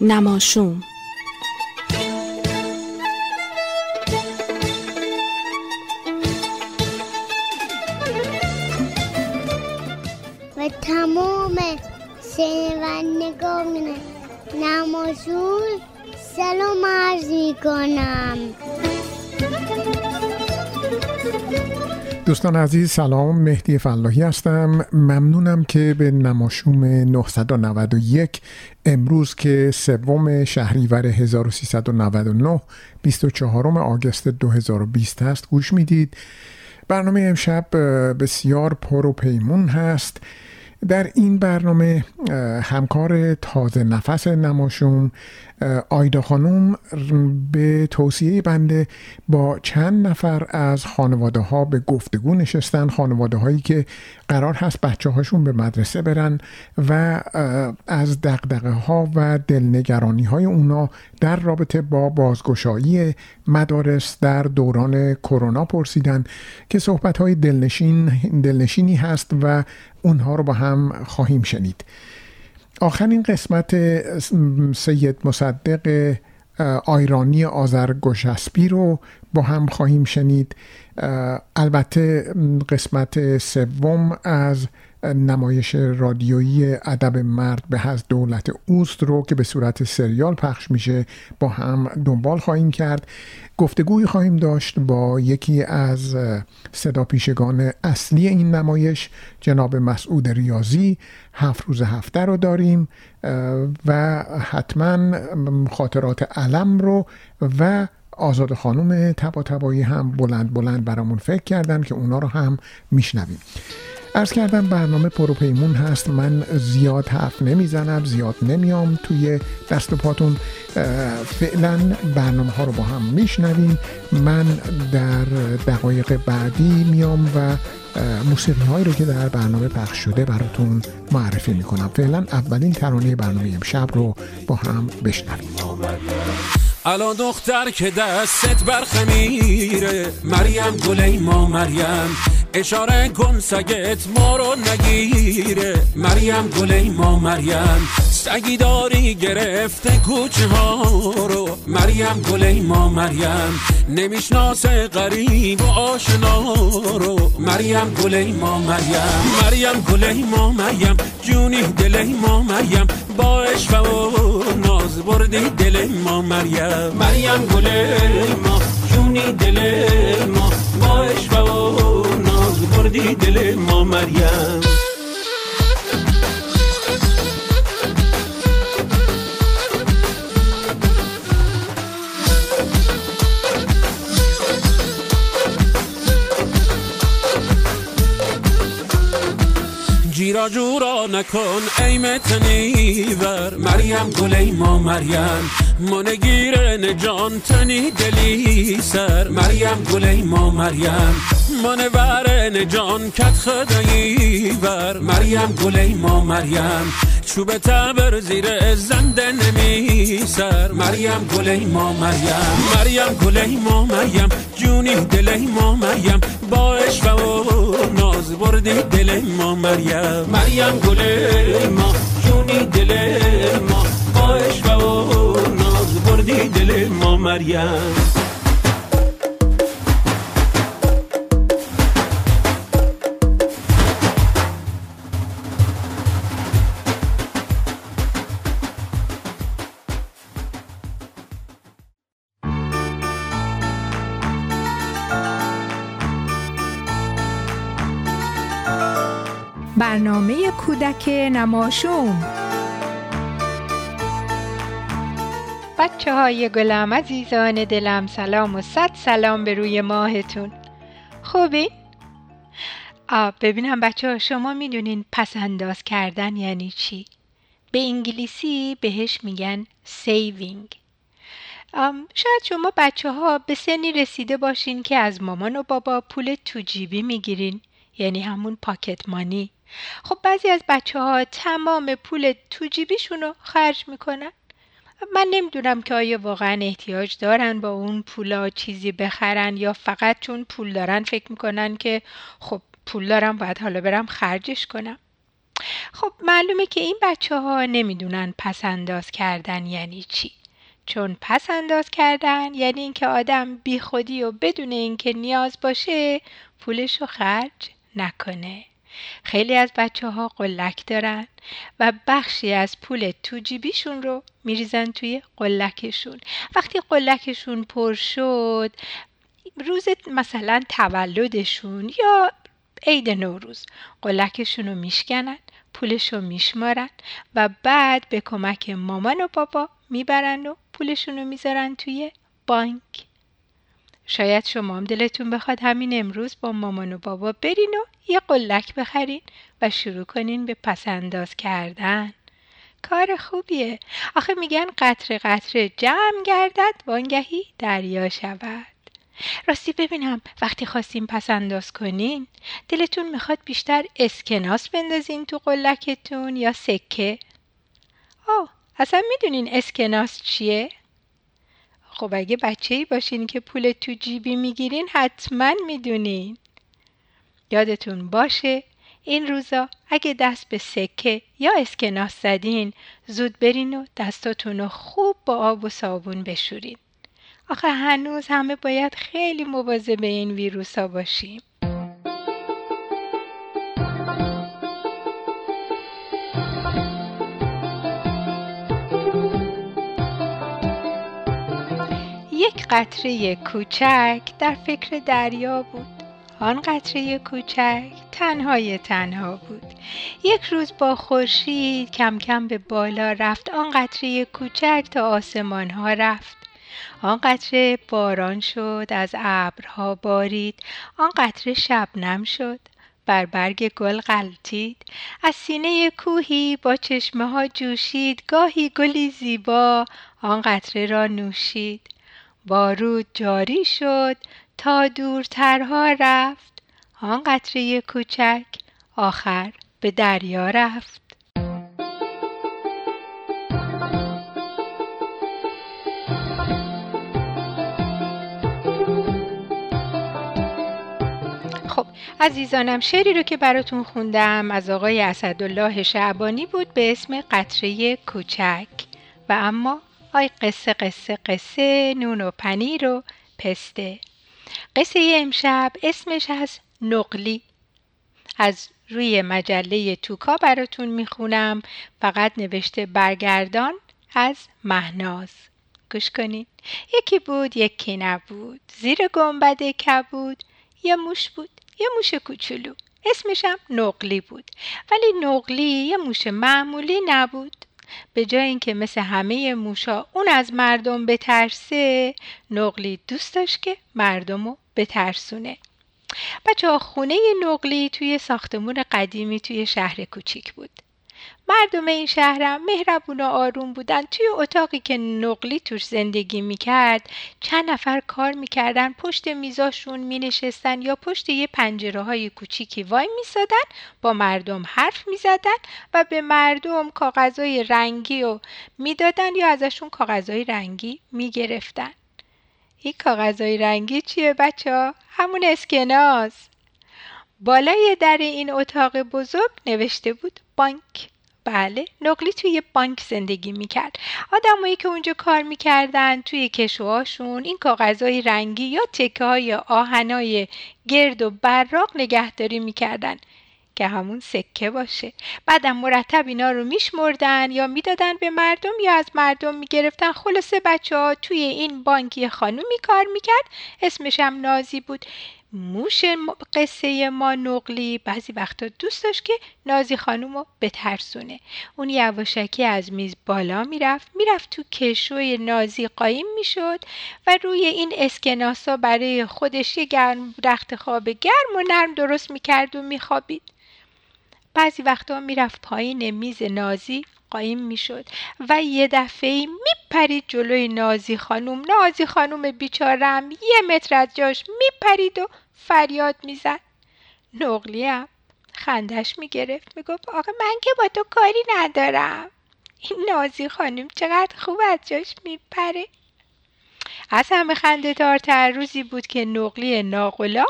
نماشوم. و تمام شنوندگان نماشون سلام عرض می کنم دوستان عزیز سلام. مهدی فلاحی هستم. ممنونم که به نماشوم 991 امروز که سوم شهریور 1399 24 آگست 2020 هست گوش می‌دید. برنامه امشب بسیار پر و پیمون هست. در این برنامه همکار تازه نفس نماشوم آیدا خانوم به توصیه بنده با چند نفر از خانواده ها به گفتگو نشستن خانواده هایی که قرار هست بچه هاشون به مدرسه برن و از دقدقه ها و دلنگرانی های اونا در رابطه با بازگشایی مدارس در دوران کرونا پرسیدن که صحبت های دلنشین دلنشینی هست و اونها رو با هم خواهیم شنید. آخرین قسمت سید مصدق آیرانی آذرگشسبی رو با هم خواهیم شنید. البته قسمت سوم از نمایش رادیویی ادب مرد به از دولت اوست رو که به صورت سریال پخش میشه با هم دنبال خواهیم کرد. گفتگوی خواهیم داشت با یکی از صدا پیشگان اصلی این نمایش جناب مسعود ریاضی. هفت روز هفته رو داریم و حتما خاطرات علم رو و آزاد خانم تبا تبایی هم بلند بلند برامون فکر کردن که اونا رو هم میشنویم. ارز کردم برنامه پروپیمون هست. من زیاد حرف نمی‌زنم زیاد نمیام توی دست و پاتون. فعلا برنامه ها رو با هم میشنویم. من در دقایق بعدی میام و موسیقی هایی رو که در برنامه پخش شده براتون معرفی می‌کنم. فعلا اولین ترانه برنامه امشب رو با هم بشنویم. الان دختر که دستت برخمیره مریم گلی ما مریم. اشاره کن سگت ما رو نگیره. مریم گلی ما مریم. سگی داری گرفته کوچه ها رو. مریم گلی ما مریم. نمی‌شناسه غریب و آشنا رو. مریم گلی ما مریم. مریم گلی ما مریم. جونی دلی ما مریم. با و ناز بردی دل ما مریم. مریم گلی ما جونی دل ما. با و ناز بردی دل ما مریم. جورا نکن ای متنیور مریم گلی ما مریم منگیر نجان تنی دلی سر. مریم گلی ما مریم من ور نجان کت خدایی ور. مریم گلی ما مریم چوب تبر زیر زنده نمی سر. مریم گلی ما مریم مریم گلی ما مریم جونی دلی ما مریم. با و ناز بردی دل ما مریم. مریم گلی ما جونی دل ما. با و ناز بردی دل ما مریم. کودک نماشوم بچه های گلم عزیزان دلم سلام و صد سلام به روی ماهتون خوبین؟ خب ببینم بچه ها شما می‌دونین پس انداز کردن یعنی چی؟ به انگلیسی بهش میگن saving شاید شما بچه ها به سنی رسیده باشین که از مامان و بابا پول تو جیبی می‌گیرین یعنی همون پاکت مانی خب بعضی از بچه ها تمام پول تو جیبیشون رو خرج می‌کنن. من نمی‌دونم که آیا واقعا احتیاج دارن با اون پولا چیزی بخرن یا فقط چون پول دارن فکر می‌کنن که خب پول دارم باید حالا برم خرجش کنم. خب معلومه که این بچه ها نمی‌دونن پس انداز کردن یعنی چی. چون پس انداز کردن یعنی اینکه آدم بیخودی و بدون اینکه نیاز باشه پولش رو خرج نکنه. خیلی از بچه ها قلک دارن و بخشی از پول تو جیبیشون رو میریزن توی قلکشون. وقتی قلکشون پر شد روز مثلا تولدشون یا عید نوروز قلکشون رو میشکنن پولش رو میشمارن و بعد به کمک مامان و بابا می‌برن و پولشون رو می‌ذارن توی بانک. شاید شما هم دلتون بخواد همین امروز با مامان و بابا برین و یه قلک بخرین و شروع کنین به پسنداز کردن. کار خوبیه. آخه میگن قطره قطره جمع گردد وانگهی دریا شود. راستی ببینم وقتی خواستیم پس انداز کنین دلتون می‌خواد بیشتر اسکناس بندازین تو قلکتون یا سکه؟ آه اصلا می‌دونین اسکناس چیه؟ خب اگه بچه ای باشین که پول تو جیبی می‌گیرین حتما می‌دونین. یادتون باشه این روزا اگه دست به سکه یا اسکناس زدین زود برین و دستاتون رو خوب با آب و صابون بشورین. آخه هنوز همه باید خیلی مواظب این ویروس ها باشیم. یک قطره کوچک در فکر دریا بود. آن قطره کوچک تنهای تنها بود. یک روز با خورشید کم کم به بالا رفت. آن قطره کوچک تا آسمان ها رفت. آن قطره باران شد از ابرها بارید. آن قطره شبنم شد. بر برگ گل غلطید از سینه کوهی با چشمه ها جوشید. گاهی گلی زیبا آن قطره را نوشید. بارود جاری شد تا دورترها رفت. آن قطره کوچک آخر به دریا رفت. خب عزیزانم شعری رو که براتون خوندم از آقای اسدالله شعبانی بود به اسم قطره کوچک. و اما آی قصه قصه قصه نون و پنیر و پسته. قصه امشب اسمش از نقلی. از روی مجله توکا براتون می‌خونم. فقط نوشته برگردان از مهناز. گوش کنین. یکی بود یکی نبود. زیر گنبد کبود. یه موش بود یه موش کوچولو. اسمشم نقلی بود. ولی نقلی یه موش معمولی نبود. به جای اینکه مثل همه موشا اون از مردم بترسه نقلی دوست داشت که مردم رو بترسونه. بچه خونه نقلی توی ساختمون قدیمی توی شهر کوچیک بود. مردم این شهرم مهربون و آروم بودن. توی اتاقی که نقلی توش زندگی می‌کرد چند نفر کار می‌کردن پشت میزاشون مینشستن یا پشت یه پنجره های کوچیکی وای میسادن با مردم حرف می‌زدن و به مردم کاغذهای رنگی و می‌دادن یا ازشون کاغذهای رنگی می‌گرفتن. این کاغذهای رنگی چیه بچه ها؟ همون اسکناس. بالای در این اتاق بزرگ نوشته بود بانک. بله نقلی توی بانک زندگی می‌کرد. آدمایی که اونجا کار می‌کردن توی کشوهاشون این کاغذهای رنگی یا تکه های آهنای گرد و براق نگهداری می‌کردن که همون سکه باشه. بعدم مرتب اینا رو میشمردن یا می‌دادن به مردم یا از مردم می‌گرفتن. خلاصه بچه ها توی این بانکی خانومی کار می‌کرد. اسمشم نازی بود. موش قصه ما نقلی بعضی وقتا دوست داشت که نازی خانوم رو بترسونه. اون یواشکی از میز بالا می‌رفت می‌رفت تو کشوی نازی قایم می‌شد و روی این اسکناسا برای خودش یه گرم رخت خواب گرم و نرم درست می‌کرد و میخوابید. بعضی وقتا می‌رفت پایین میز نازی قایم می‌شد و یه دفعه میپرید جلوی نازی خانوم نازی خانوم بیچارم یه متر از جاش میپرید و فریاد می‌زد. نقلیم خندش می‌گرفت می‌گفت آقا من که با تو کاری ندارم. این نازی خانم چقدر خوب از جاش میپره. از همه خنده دارتر روزی بود که نقلی ناقلا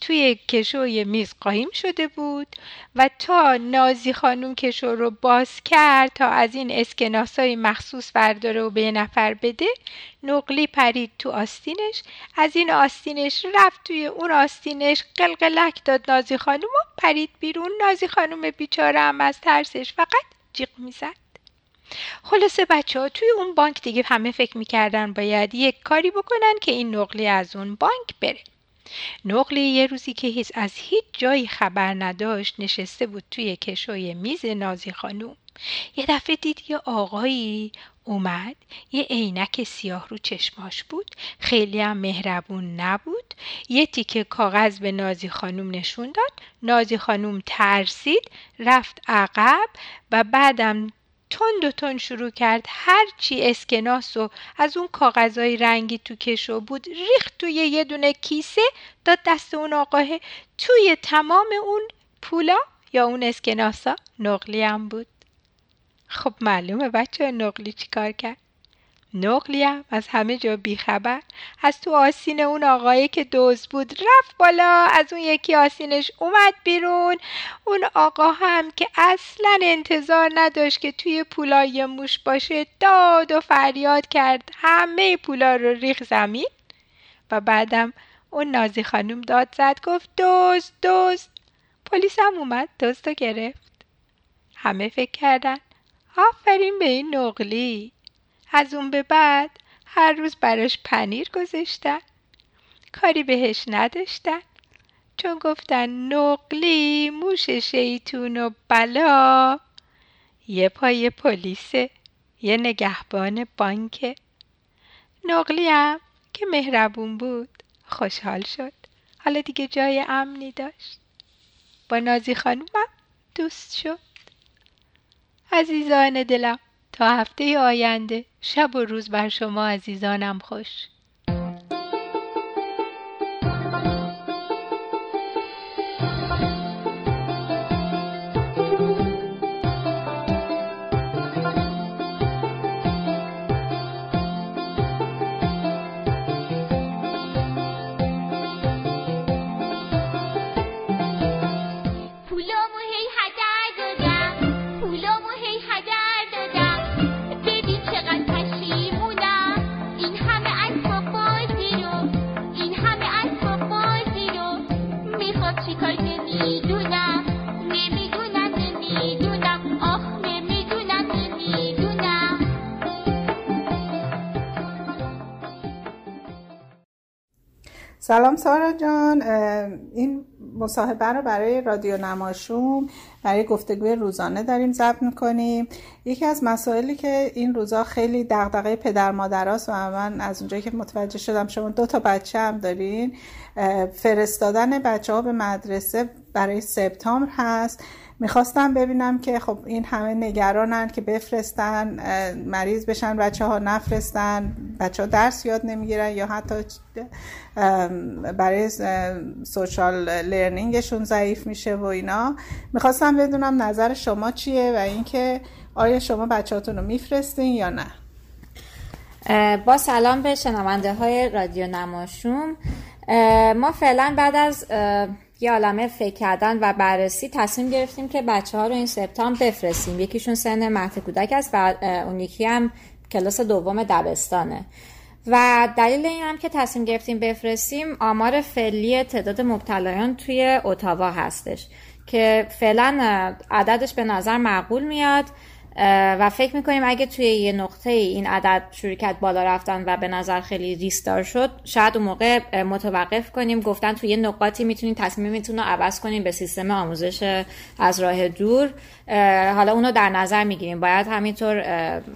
توی کشوی میز قایم شده بود و تا نازی خانوم کشو رو باز کرد تا از این اسکناسای مخصوص برداره و به نفر بده نقلی پرید تو آستینش. از این آستینش رفت توی اون آستینش قلقلک داد نازی خانوم و پرید بیرون. نازی خانوم بیچاره هم از ترسش فقط جیغ می‌زد. خلاصه بچه ها توی اون بانک دیگه همه فکر می‌کردن باید یک کاری بکنن که این نقلی از اون بانک بره. نقلی یه روزی که هیچ از هیچ جایی خبر نداشت نشسته بود توی کشوی میز نازی خانوم. یه دفعه دید یه آقایی اومد یه عینک سیاه رو چشماش بود خیلی هم مهربون نبود. یه تیکه کاغذ به نازی خانوم نشون داد. نازی خانوم ترسید رفت عقب و بعدم تند و تند شروع کرد. هر چی اسکناس و از اون کاغذهای رنگی تو کشو بود ریخت توی یه دونه کیسه داد دست اون آقاه. توی تمام اون پولا یا اون اسکناسا نقلی هم بود. خب معلومه بچه نقلی چیکار کرد؟ نقلیم از همه جا بیخبر از تو آسین اون آقایی که دوز بود رفت بالا. از اون یکی آسینش اومد بیرون. اون آقا هم که اصلا انتظار نداشت که توی پولای موش باشه داد و فریاد کرد همه پولا رو ریخ زمین. و بعدم اون نازی خانم داد زد گفت دوز دوز پلیس هم اومد دوست گرفت. همه فکر کردن. آفرین به این نقلی. از اون به بعد هر روز براش پنیر گذاشتن. کاری بهش نداشتن. چون گفتن نقلی موش شیطون و بلا. یه پای پلیسه یه نگهبان بانکه. نقلی هم که مهربون بود خوشحال شد. حالا دیگه جای امنی داشت. با نازی خانومم دوست شد. عزیزان دلم تا هفته آینده. شب و روز بر شما عزیزانم خوش. سلام سارا جان. این مصاحبه رو برای رادیو نماشوم برای گفتگوی روزانه داریم ضبط می‌کنیم. یکی از مسائلی که این روزا خیلی دغدغه پدر مادراست و من از اونجایی که متوجه شدم شما دو تا بچه هم دارین فرستادن بچه ها به مدرسه برای سپتامبر هست. می‌خواستم ببینم که خب این همه نگرانن که بفرستن مریض بشن بچه ها نفرستن بچه ها درس یاد نمی‌گیرن یا حتی برای سوشال لرنینگشون ضعیف میشه و اینا. می‌خواستم بدونم نظر شما چیه و اینکه آیا شما بچهاتون رو میفرستین یا نه؟ با سلام به شنونده های رادیو نماشوم. ما فعلا بعد از یه عالمه فکر کردن و بررسی تصمیم گرفتیم که بچه ها رو این سپتامبر بفرستیم. یکیشون سن مهد کودک است و اون یکی هم کلاس دوم دبستانه. و دلیل این هم که تصمیم گرفتیم بفرستیم آمار فعلی تعداد مبتلایان توی اتاوا هستش که فعلا عددش به نظر معقول میاد. و فکر می‌کنیم اگه توی یه نقطه این عدد کرد بالا رفتن و به نظر خیلی ریستار شد شاید اون موقع متوقف کنیم. گفتن توی یه نقاطی می‌تونیم تصمیمتون رو عوض کنیم به سیستم آموزش از راه دور. حالا اونو در نظر می‌گیریم. باید همینطور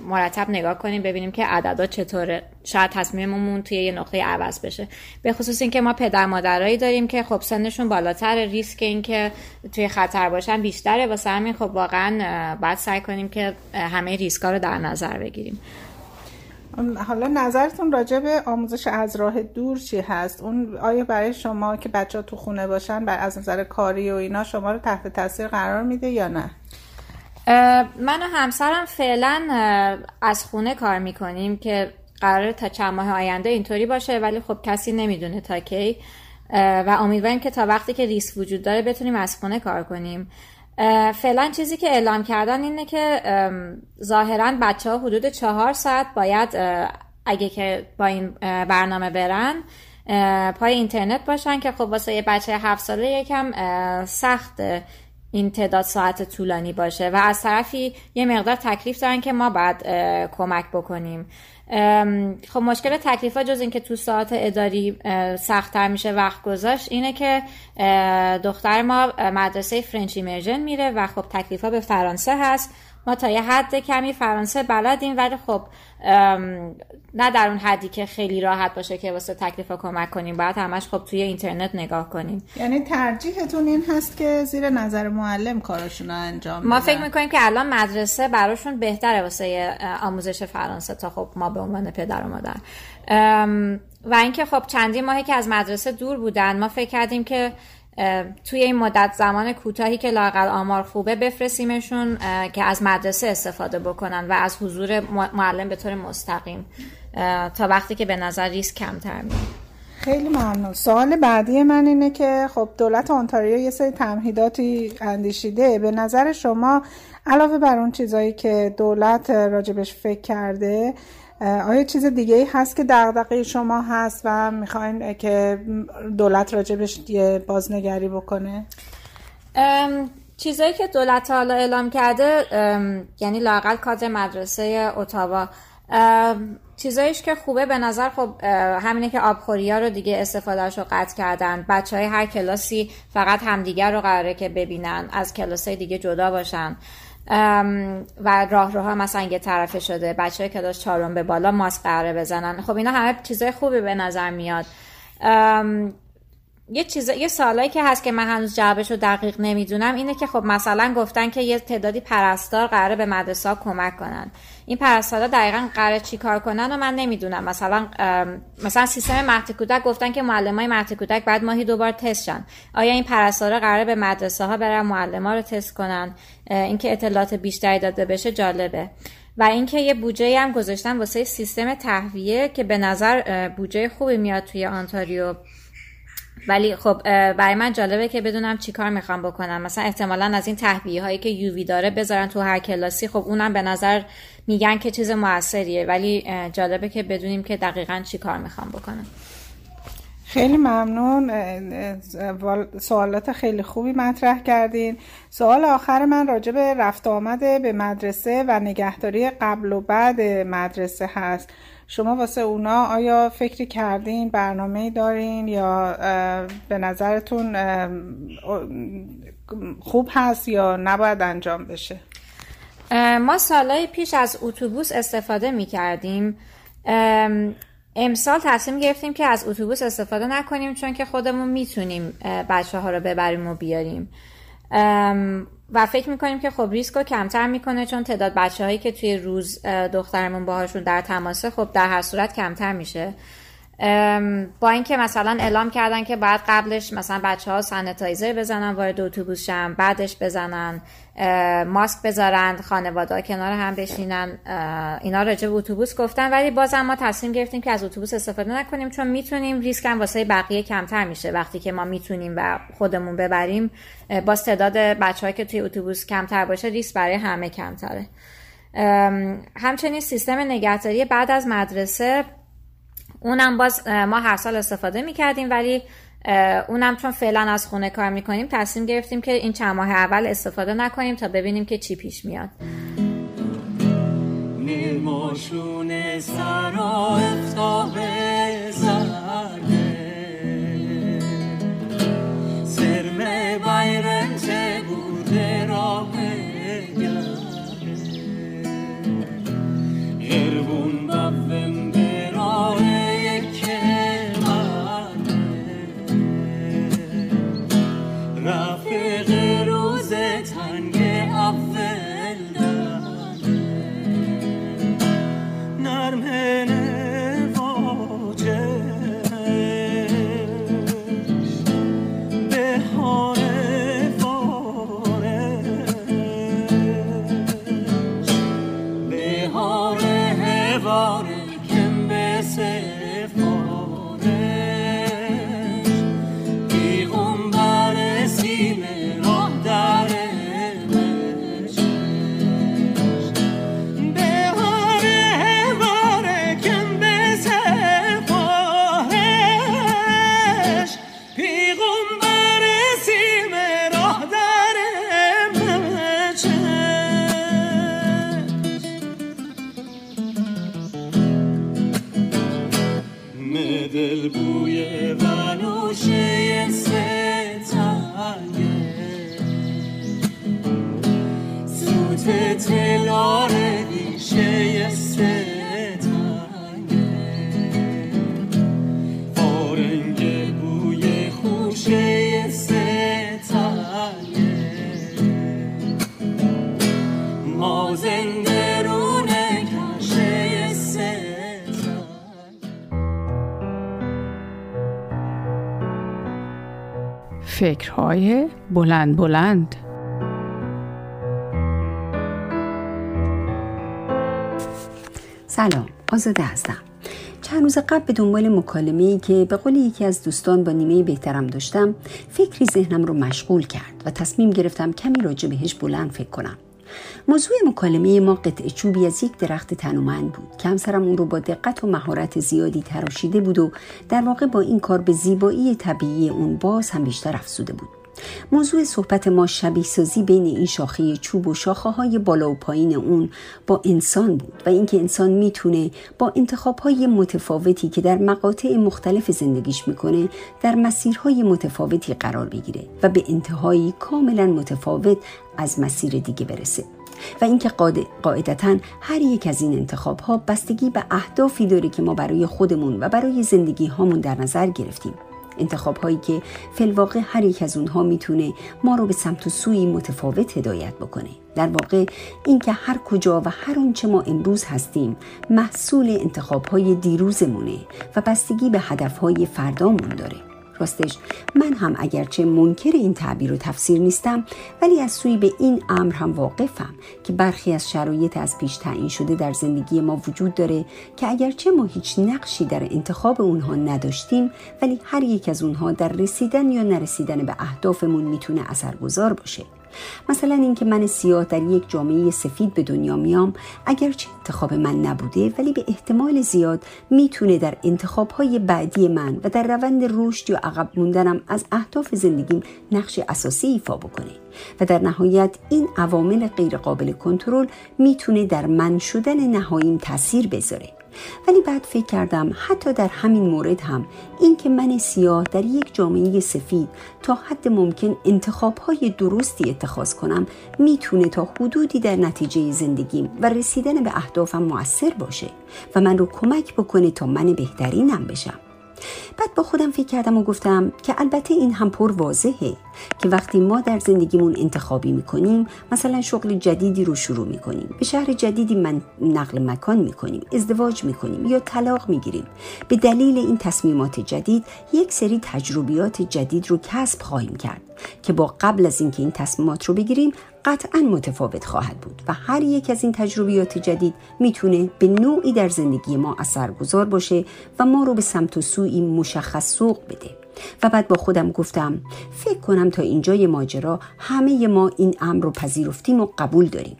مرتب نگاه کنیم ببینیم که عددا چطوره. شاید تصمیممون توی یه نقطه عوض بشه. به خصوص اینکه ما پدر مادرایی داریم که خب سنشون بالاتر ریسک اینکه توی خطر باشن بیشتره. واسه همین خب واقعا باید سعی کنیم که همه ریسکا رو در نظر بگیریم. حالا نظرتون راجع به آموزش از راه دور چی هست؟ اون آیا برای شما که بچه ها تو خونه باشن بر از نظر کاری و اینا شما رو تحت تاثیر قرار میده یا نه؟ من و همسرم فعلا از خونه کار می‌کنیم که قرار تا چند ماه آینده اینطوری باشه ولی خب کسی نمی‌دونه تا کی. و امیدواریم که تا وقتی که ریس وجود داره بتونیم از خونه کار کنیم. فعلا چیزی که اعلام کردن اینه که ظاهرا بچه ها حدود چهار ساعت باید اگه که با این برنامه برن پای اینترنت باشن که خب واسه یه بچه هفت ساله یکم سخت این تعداد ساعت طولانی باشه. و از طرفی یه مقدار تکلیف دارن که ما باید کمک بکنیم. خب مشکل تکلیف ها جز اینکه تو ساعت اداری سختتر میشه وقت گذاشت اینه که دختر ما مدرسه French immersion میره و خب تکلیف ها به فرانسه هست. ما تا یه حد کمی فرانسه بلدیم ولی خب نه در اون حدی که خیلی راحت باشه که واسه تکلیف کمک کنیم باید همش خب توی اینترنت نگاه کنیم. یعنی ترجیحتون این هست که زیر نظر معلم کارشون رو انجام ما فکر می‌کنیم که الان مدرسه براشون بهتره واسه آموزش فرانسه تا خب ما به عنوان پدر و مادر. و اینکه خب چندین ماهی که از مدرسه دور بودن ما فکر کردیم که توی این مدت زمان کوتاهی که لاقل آمار خوبه بفرستیمشون که از مدرسه استفاده بکنن و از حضور معلم به طور مستقیم تا وقتی که به نظر ریسک کمتر میاد. خیلی ممنون. سوال بعدی من اینه که خب دولت آنتاریو یه سری تمهیداتی اندیشیده. به نظر شما علاوه بر اون چیزایی که دولت راجبش فکر کرده آیا چیز دیگه ای هست که دغدغه شما هست و می‌خواین که دولت راجبش بازنگری بکنه؟ چیزایی که دولت حالا اعلام کرده یعنی لاقل کادر مدرسه اتاوا. چیزایش که خوبه به نظر خب همینه که آبخوری ها رو دیگه استفادهش رو قطع کردن. بچه های هر کلاسی فقط همدیگر رو قراره که ببینن از کلاس دیگه جدا باشن. و راه روها مثلا یه طرفه شده. بچه های کلاس چهارم به بالا ماسک قراره بزنن. خب اینا همه چیزای خوبی به نظر میاد. یه چیز یه سوالایی که هست که من هنوز جوابش رو دقیق نمی‌دونم اینه که خب مثلا گفتن که یه تعدادی پرستار قراره به مدرسه ها کمک کنن. این پرستارا دقیقا قراره چی کار کنن و من نمی‌دونم. مثلا مثلا سیستم مهد کودک گفتن که معلمای مهد کودک بعد ماهی دوبار تست شن. آیا این پرستارا قراره به مدرسه ها برن معلما رو تست کنن؟ اینکه اطلاعات بیشتری داده بشه جالبه. و اینکه یه بودجه هم گذاشتن واسه سیستم تهویه که به نظر بودجه خوبی میاد توی آنتاریو. ولی خب برای من جالبه که بدونم چیکار می‌خوام بکنم. مثلا احتمالا از این تهویه هایی که یووی داره بذارن تو هر کلاسی. خب اونم به نظر میگن که چیز موثریه. ولی جالبه که بدونیم که دقیقا چیکار می‌خوام بکنم. خیلی ممنون. سوالات خیلی خوبی مطرح کردین. سوال آخر من راجع به رفت آمده به مدرسه و نگهداری قبل و بعد مدرسه هست. شما واسه اونا آیا فکری کردین برنامه دارین یا به نظرتون خوب هست یا نباید انجام بشه؟ ما سالهای پیش از اتوبوس استفاده می کردیم امسال تصمیم گرفتیم که از اتوبوس استفاده نکنیم چون که خودمون می‌تونیم بچه ها رو ببریم و بیاریم. و فکر می‌کنیم که خب ریسک رو کمتر می‌کنه چون تعداد بچه هایی که توی روز دخترمون باهاشون در تماسه خب در هر صورت کمتر میشه. با اینکه مثلا اعلام کردن که بعد قبلش مثلا بچه ها سانتایزر بزنن وارد اتوبوس شن بعدش بزنن ماسک بذارن خانواده کنار هم بشینن اینا راجع به اتوبوس گفتن. ولی بازم ما تصمیم گرفتیم که از اتوبوس استفاده نکنیم چون می‌تونیم ریسک هم واسه بقیه کمتر میشه. وقتی که ما می‌تونیم و خودمون ببریم باز تعداد بچه که توی اتوبوس کمتر باشه ریسک برای همه کمتره. همچنین سیستم نگهداری بعد از مدرسه اونم باز ما هر سال استفاده می‌کردیم ولی اونم چون فعلا از خونه کار می‌کنیم تصمیم گرفتیم که این چند ماه اول استفاده نکنیم تا ببینیم که چی پیش میاد. بگرده. فکرهای بلند بلند. سلام آزاده هستم. چند روز قبل به دنبال مکالمه ای که به قول یکی از دوستان با نیمه بهترم داشتم فکری ذهنم رو مشغول کرد و تصمیم گرفتم کمی راجع بهش بلند فکر کنم. موضوع مکالمه ما قطع چوبی از یک درخت تنومند بود. که همسرم اون رو با دقت و مهارت زیادی تراشیده بود و در واقع با این کار به زیبایی طبیعی اون باز هم بیشتر افزوده بود. موضوع صحبت ما شبیه سازی بین این شاخه چوب و شاخه های بالا و پایین اون با انسان بود و اینکه انسان می‌تونه با انتخاب های متفاوتی که در مقاطع مختلف زندگیش می‌کنه در مسیرهای متفاوتی قرار بگیره و به انتهایی کاملا متفاوت از مسیر دیگه برسه. و اینکه قاعدتا هر یک از این انتخاب ها بستگی به اهدافی داره که ما برای خودمون و برای زندگی هامون در نظر گرفتیم. انتخاب هایی که فلواقع هر یک از اونها می‌تونه ما رو به سمت و سوی متفاوت هدایت بکنه. در واقع اینکه هر کجا و هر آنچه ما امروز هستیم محصول انتخاب های دیروزمونه و بستگی به هدف های فردامون داره. راستش. من هم اگرچه منکر این تعبیر و تفسیر نیستم ولی از سوی به این امر هم واقفم که برخی از شرایط از پیش تعیین شده در زندگی ما وجود داره که اگرچه ما هیچ نقشی در انتخاب اونها نداشتیم ولی هر یک از اونها در رسیدن یا نرسیدن به اهدافمون می‌تونه اثرگذار باشه. مثلا اینکه من سیاه در یک جامعه سفید به دنیا میام اگرچه انتخاب من نبوده ولی به احتمال زیاد می‌تونه در انتخابهای بعدی من و در روند رشد یا عقب موندنم از اهداف زندگیم نقش اساسی ایفا بکنه و در نهایت این عوامل غیرقابل کنترل می‌تونه در من شدن نهاییم تاثیر بذاره. ولی بعد فکر کردم حتی در همین مورد هم این که من سیاه در یک جامعه سفید تا حد ممکن انتخاب های درستی اتخاذ کنم می‌تونه تا حدودی در نتیجه زندگیم و رسیدن به اهدافم موثر باشه و من رو کمک بکنه تا من بهترینم بشم. بعد با خودم فکر کردم و گفتم که البته این هم پر واضحه که وقتی ما در زندگیمون انتخابی می‌کنیم مثلا شغل جدیدی رو شروع می‌کنیم به شهر جدیدی من نقل مکان می‌کنیم ازدواج می‌کنیم یا طلاق می‌گیریم به دلیل این تصمیمات جدید یک سری تجربیات جدید رو کسب خواهیم کرد که با قبل از اینکه این تصمیمات رو بگیریم قطعا متفاوت خواهد بود و هر یک از این تجربیات جدید می‌تونه به نوعی در زندگی ما اثرگذار باشه و ما رو به سمت و سوی مشخص سوق بده. و بعد با خودم گفتم فکر کنم تا اینجای ماجرا همه ما این امر رو پذیرفتیم و قبول داریم.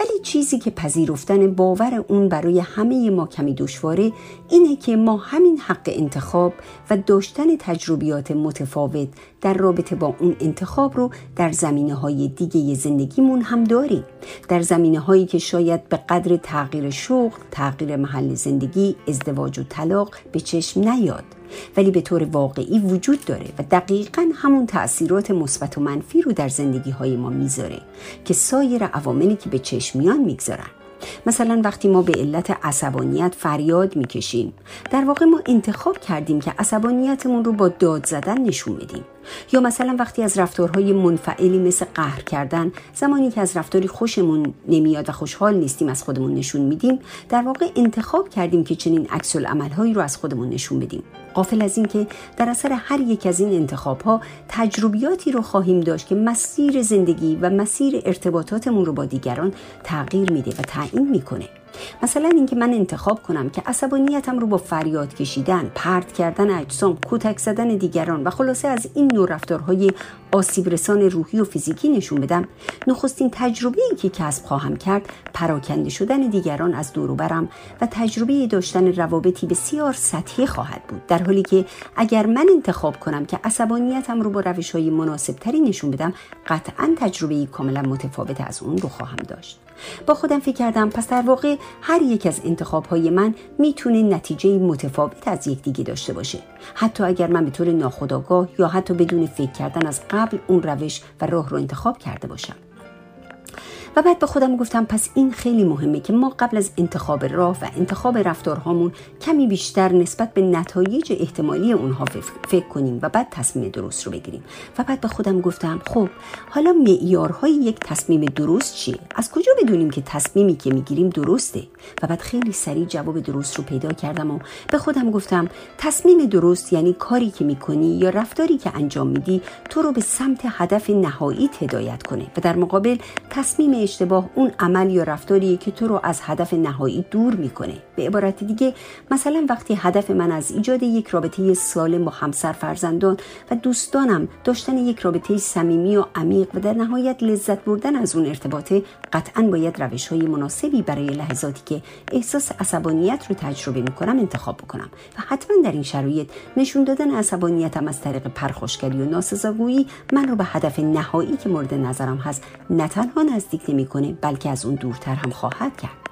ولی چیزی که پذیرفتن باور اون برای همه ما کمی دشواره اینه که ما همین حق انتخاب و داشتن تجربیات متفاوت در رابطه با اون انتخاب رو در زمینه های دیگه زندگیمون هم داریم. در زمینه هایی که شاید به قدر تغییر شغل، تغییر محل زندگی، ازدواج و طلاق به چشم نیاد. ولی به طور واقعی وجود داره و دقیقا همون تأثیرات مثبت و منفی رو در زندگی های ما می‌ذاره که سایر عواملی که به چشم میان می‌گذارن. مثلا وقتی ما به علت عصبانیت فریاد می‌کشیم در واقع ما انتخاب کردیم که عصبانیتمون رو با داد زدن نشون بدیم. یا مثلا وقتی از رفتارهای منفعلی مثل قهر کردن زمانی که از رفتاری خوشمون نمیاد و خوشحال نیستیم از خودمون نشون میدیم در واقع انتخاب کردیم که چنین عکس عملهایی رو از خودمون نشون بدیم. قافل از اینکه در اثر هر یک از این انتخاب ها تجربیاتی رو خواهیم داشت که مسیر زندگی و مسیر ارتباطاتمون رو با دیگران تغییر میده و تعیین می‌کنه. مثلا اینکه من انتخاب کنم که عصبانیتم رو با فریاد کشیدن، پرت کردن اجسام، کتک زدن دیگران و خلاصه از این نوع رفتارهای آسیب رسان روحی و فیزیکی نشون بدم نخستین تجربه ای که کسب خواهم کرد پراکنده شدن دیگران از دوروبرم و تجربه داشتن روابطی بسیار سطحی خواهد بود. در حالی که اگر من انتخاب کنم که عصبانیتم رو با روش های مناسب تری نشون بدم قطعا تجربه کاملا متفاوت از اون رو خواهم داشت. با خودم فکر کردم پس در واقع هر یک از انتخاب های من می‌تونه نتیجه متفاوت از یکدیگه داشته باشه. حتی اگر من به طور ناخودآگاه یا حتی بدون فکر کردن از قبل اون روش و راه رو انتخاب کرده باشم. و بعد به خودم گفتم پس این خیلی مهمه که ما قبل از انتخاب راه و انتخاب رفتارهامون کمی بیشتر نسبت به نتایج احتمالی اونها فکر کنیم و بعد تصمیم درست رو بگیریم. و بعد به خودم گفتم خب حالا معیارهای یک تصمیم درست چیه؟ از کجا بدونیم که تصمیمی که می‌گیریم درسته؟ و بعد خیلی سریع جواب درست رو پیدا کردم و به خودم گفتم تصمیم درست یعنی کاری که می‌کنی یا رفتاری که انجام میدی تو رو به سمت هدف نهایی هدایت کنه و در مقابل تصمیم اشتباه اون عمل یا رفتاریه که تو رو از هدف نهایی دور می‌کنه. به عبارت دیگه مثلا وقتی هدف من از ایجاد یک رابطه سالم با همسر فرزندان و دوستانم داشتن یک رابطه صمیمی و عمیق و در نهایت لذت بردن از اون ارتباطه قطعا باید روش های مناسبی برای لحظاتی که احساس عصبانیت رو تجربه می‌کنم انتخاب بکنم. و حتما در این شرایط نشون دادن عصبانیتم از طریق پرخوشگری و ناسزاگویی من رو به هدف نهایی که مورد نظرم هست نه تنها نزدیک نمی‌کنه بلکه از اون دورتر هم خواهد کرد.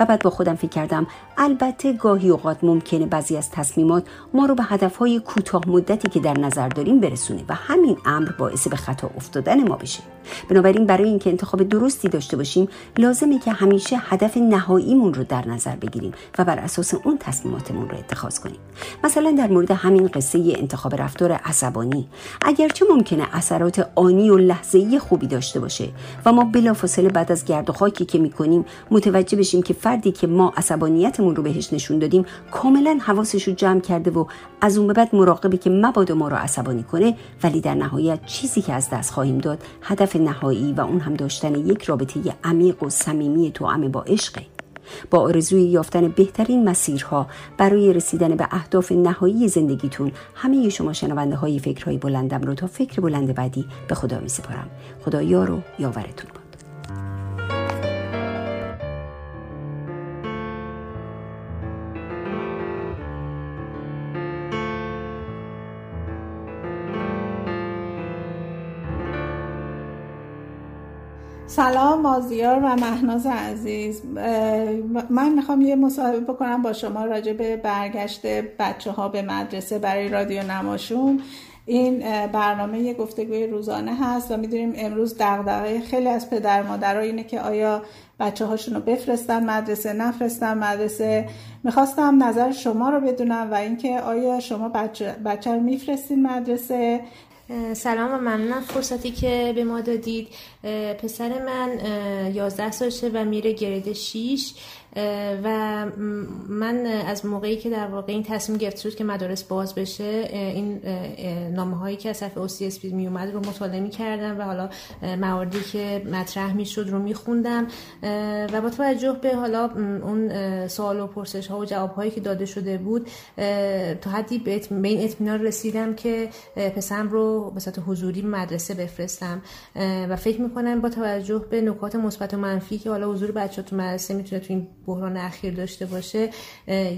و بعد با خودم فکر کردم البته گاهی اوقات ممکنه بعضی از تصمیمات ما رو به هدفهای کوتاه مدتی که در نظر داریم برسونه و همین امر باعث به خطا افتادن ما بشه. بنابراین برای اینکه انتخاب درستی داشته باشیم لازمه که همیشه هدف نهاییمون رو در نظر بگیریم و بر اساس اون تصمیماتمون رو اتخاذ کنیم. مثلا در مورد همین قصه انتخاب رفتار عصبانی اگرچه ممکنه اثرات آنی و لحظه‌ای خوبی داشته باشه و ما بلافاصله بعد از گرد و خاکی که می‌کنیم متوجه بشیم که فردی که ما عصبانیتمون رو بهش نشون دادیم کاملا حواسش رو جمع کرده و از اون به بعد مراقبه که مبادا ما رو عصبانی کنه ولی در نهایت چیزی که از دست خواهیم داد هدف نهایی و اون هم داشتن یک رابطه عمیق و صمیمی توأم با عشقه. با آرزوی یافتن بهترین مسیرها برای رسیدن به اهداف نهایی زندگیتون همه شما شنونده های فکرهای بلندم رو تا فکر بلند بعدی به خدا می سپارم خدا یار و یاورتون سلام مازیار و مهناز عزیز. من می‌خوام یه مصاحبه بکنم با شما راجع به برگشت بچه ها به مدرسه برای رادیو نماشون این برنامه یه گفتگوی روزانه هست و می‌دونیم امروز دغدغه خیلی از پدر مادرها اینه که آیا بچه هاشون رو بفرستن مدرسه نفرستن مدرسه. می‌خواستم نظر شما رو بدونم و اینکه آیا شما بچه, بچه رو میفرستین مدرسه؟ سلام و ممنونم فرصتی که به ما دادید. پسر من 11 سالشه و میره گرید 6 و من از موقعی که در واقع این تصمیم گرفته شد که مدارس باز بشه این نامه هایی که از طرف OCSP می اومد رو مطالعه می کردم و حالا مواردی که مطرح می شد رو می خوندم و با توجه به حالا اون سوال و پرسش ها و جواب هایی که داده شده بود تا حدی به این اطمینان رسیدم که پسرم رو به صورت حضوری مدرسه بفرستم. و فکر می کنم با توجه به نکات مثبت و منفی که حالا حضور بچه تو مدرسه می‌تونه تو این بحران اخیر داشته باشه